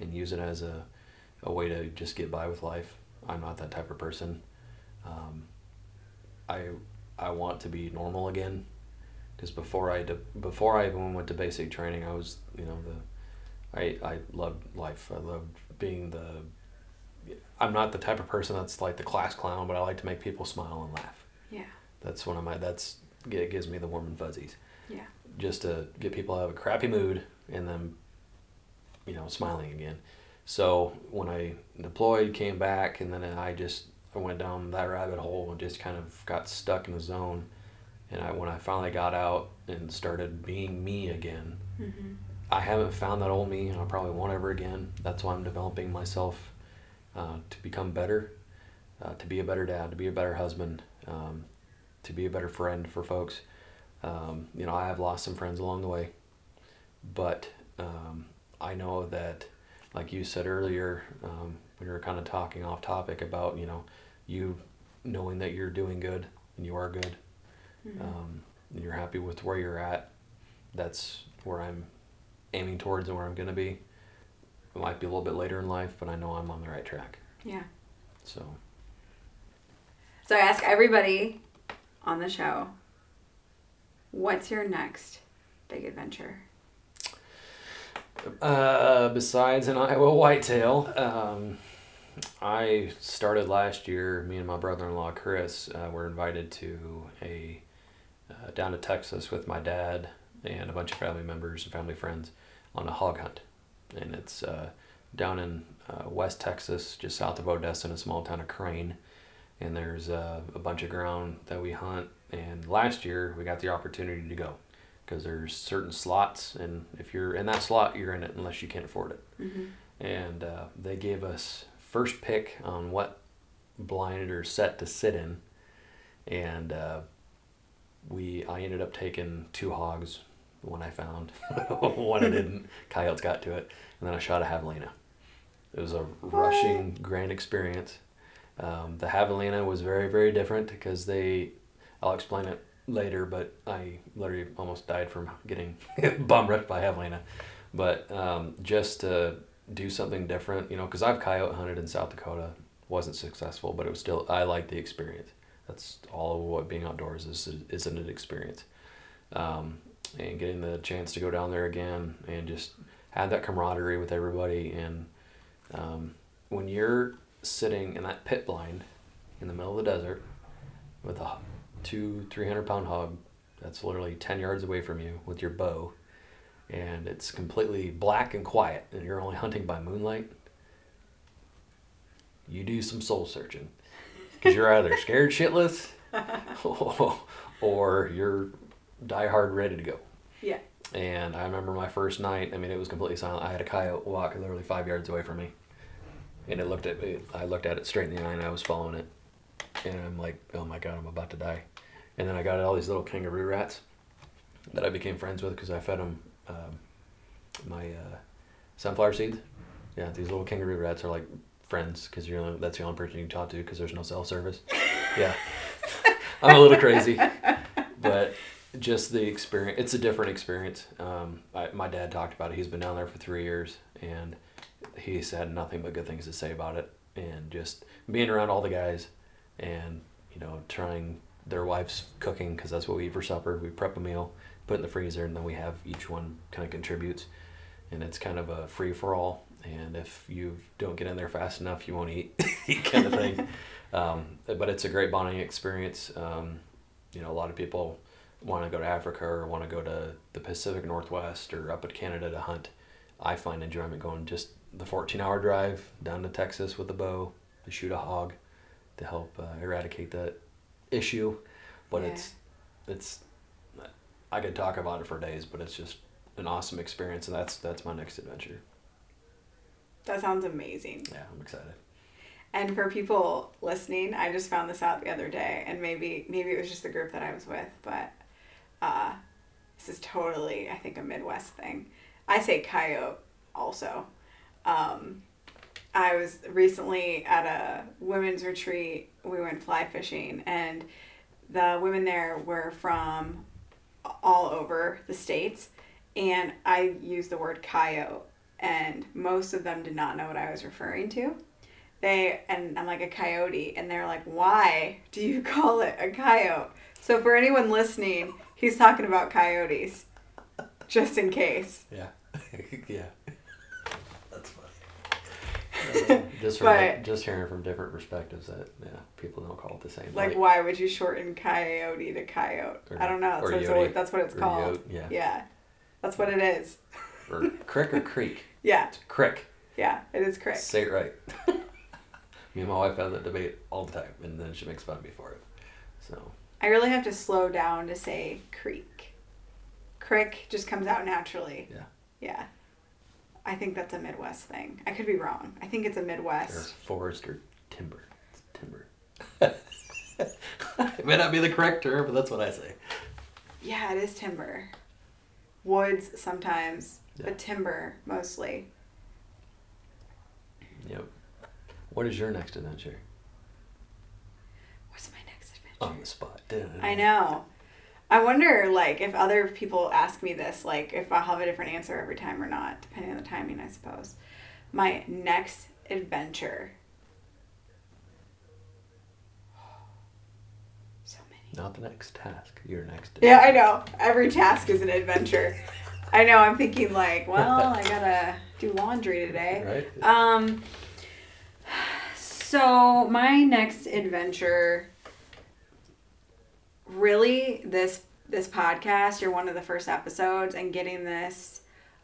and use it as a, a way to just get by with life. I'm not that type of person. Um, i i want to be normal again because before I de- before I even went to basic training, I was you know the I I loved life. I loved being the. I'm not the type of person that's like the class clown, but I like to make people smile and laugh. Yeah. That's one of my that's it gives me the warm and fuzzies. Yeah. Just to get people out of a crappy mood and then, you know, smiling again. So when I deployed, came back, and then I just I went down that rabbit hole and just kind of got stuck in the zone. And I, when I finally got out and started being me again, Mm-hmm. I haven't found that old me, and I probably won't ever again. That's why I'm developing myself uh, to become better, uh, to be a better dad, to be a better husband, um, to be a better friend for folks. Um, you know, I have lost some friends along the way, but um, I know that, like you said earlier, um, when you were kind of talking off topic about, you know, you knowing that you're doing good and you are good, Mm-hmm. um, and you're happy with where you're at, that's where I'm aiming towards and where I'm going to be. It might be a little bit later in life, but I know I'm on the right track. Yeah. So, So I ask everybody on the show, what's your next big adventure? uh, besides an Iowa whitetail, um, I started last year. Me and my brother-in-law Chris uh, were invited to a uh, down to Texas with my dad and a bunch of family members and family friends on a hog hunt, and it's uh, down in uh, West Texas, just south of Odessa, in a small town of Crane. And there's uh, a bunch of ground that we hunt. And last year we got the opportunity to go because there's certain slots, and if you're in that slot, you're in it unless you can't afford it Mm-hmm. and uh, they gave us first pick on what blind or set to sit in and uh, we I ended up taking two hogs, one I found, one I didn't. Coyotes got to it, and then I shot a javelina. It was a rushing grand experience. Um, the javelina was very very different because they, I'll explain it later, but I literally almost died from getting bum rushed by javelina. But um, just to do something different, you know, because I've coyote hunted in South Dakota, wasn't successful, but it was still I liked the experience. That's all of what being outdoors is is an experience, um, and getting the chance to go down there again and just have that camaraderie with everybody. And um, when you're sitting in that pit blind in the middle of the desert with a two three hundred pound hog that's literally ten yards away from you with your bow, and it's completely black and quiet, and you're only hunting by moonlight. You do some soul searching because you're either scared shitless or you're die hard ready to go. Yeah. And I remember my first night. I mean, it was completely silent. I had a coyote walk literally five yards away from me, and it looked at me. I looked at it straight in the eye, and I was following it. And I'm like, oh my god, I'm about to die. And then I got all these little kangaroo rats that I became friends with because I fed them um, my uh, sunflower seeds. Yeah, these little kangaroo rats are like friends because you're only, that's the only person you can talk to because there's no cell service. yeah, I'm a little crazy, but just the experience. It's a different experience. Um, I, my dad talked about it. He's been down there for three years, and he's had nothing but good things to say about it. And just being around all the guys, and you know, trying their wife's cooking because that's what we eat for supper. We prep a meal, put it in the freezer, and then we have each one kind of contributes, and it's kind of a free for all and if you don't get in there fast enough, you won't eat, kind of thing. Um, but it's a great bonding experience. Um, you know, a lot of people want to go to Africa or want to go to the Pacific Northwest or up at Canada to hunt. I find enjoyment going just the 14 hour drive down to Texas with a bow to shoot a hog to help uh, eradicate that issue. But yeah. it's, it's, I could talk about it for days, but it's just an awesome experience, and that's that's my next adventure. That sounds amazing. Yeah, I'm excited. And for people listening, I just found this out the other day, and maybe maybe it was just the group that I was with, but uh, this is totally, I think, a Midwest thing. I say coyote also. Um, I was recently at a women's retreat. We went fly fishing, and the women there were from all over the states, and I used the word coyote and most of them did not know what I was referring to. They and I'm like a coyote, and they're like, "Why do you call it a coyote?" So for anyone listening, he's talking about coyotes, just in case. Yeah, yeah, that's funny. Uh, just from but, just hearing from different perspectives that yeah, people don't call it the same. Like, like why would you shorten coyote to coyote? Or, I don't know. That's, what, it's, that's what it's called. Yote, yeah, yeah, that's what it is or crick or creek? Yeah. It's crick. Yeah, it is crick. Say it right. me and my wife have that debate all the time, and then she makes fun of me for it. So. I really have to slow down to say creek. Crick just comes out naturally. Yeah. Yeah. I think that's a Midwest thing. I could be wrong. I think it's a Midwest. Or forest or timber. It's timber. it may not be the correct term, but that's what I say. Yeah, it is timber. Woods sometimes yeah. but timber mostly. Yep. What is your next adventure? What's my next adventure? On the spot. I know. I wonder, like, if other people ask me this, like, if I'll have a different answer every time or not, depending on the timing, I suppose. My next adventure. So many. Not the next task. Your next. Adventure. Yeah, I know. Every task is an adventure. I know. I'm thinking like, well, I gotta do laundry today. Right. Um. So my next adventure. Really, this this podcast you're one of the first episodes and getting this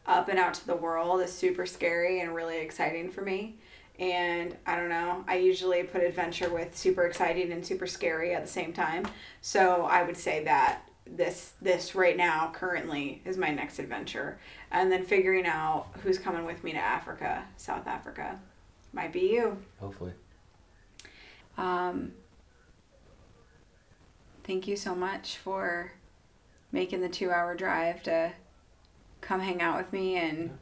up and out to the world is super scary and really exciting for me. And I don't know, I usually put adventure with super exciting and super scary at the same time. So I would say that this this right now currently is my next adventure and then figuring out who's coming with me to africa south africa might be you hopefully um thank you so much for making the two hour drive to come hang out with me and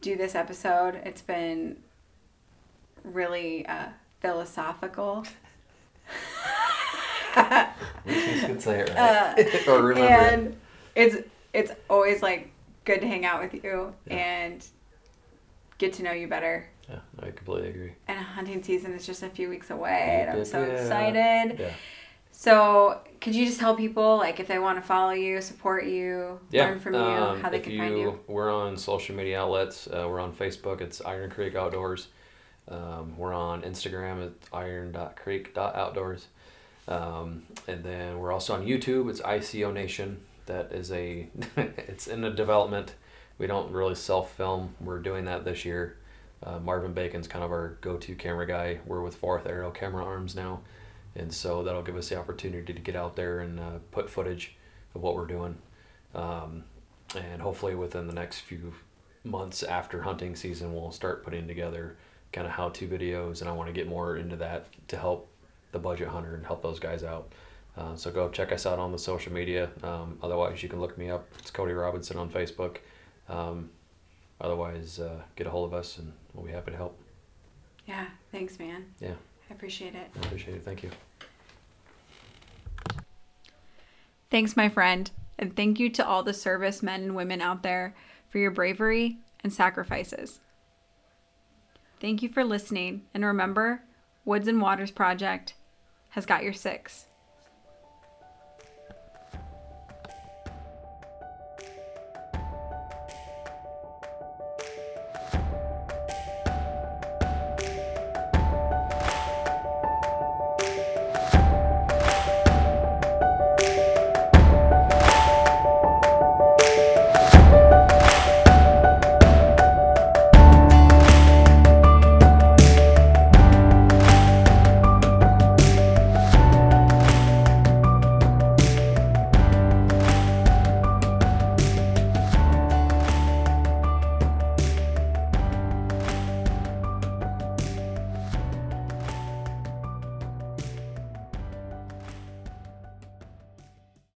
do this episode. It's been really uh, philosophical. We just could say it right. or remember it. Uh, and it's it's always like good to hang out with you Yeah. and get to know you better. Yeah, I completely agree. And hunting season is just a few weeks away, and I'm so Yeah. excited. Yeah. So, could you just tell people, like, if they want to follow you, support you, Yeah. learn from you, um, how they can find you? We're on social media outlets. Uh, we're on Facebook. It's Iron Creek Outdoors. Um, we're on Instagram at iron.creek.outdoors. Um, and then we're also on YouTube. It's ICO Nation. That is a, it's in a development. We don't really self film. We're doing that this year. Uh, Marvin Bacon's kind of our go to camera guy. We're with Fourth Arrow Camera Arms now. And so that'll give us the opportunity to get out there and uh, put footage of what we're doing. Um, and hopefully within the next few months after hunting season, we'll start putting together kind of how-to videos. And I want to get more into that to help the budget hunter and help those guys out. Uh, so go check us out on the social media. Um, otherwise, you can look me up. It's Cody Robinson on Facebook. Um, otherwise, uh, get a hold of us and we'll be happy to help. Yeah, thanks, man. Yeah, I appreciate it. I appreciate it. Thank you. Thanks, my friend. And thank you to all the service men and women out there for your bravery and sacrifices. Thank you for listening. And remember, Woods and Waters Project has got your six.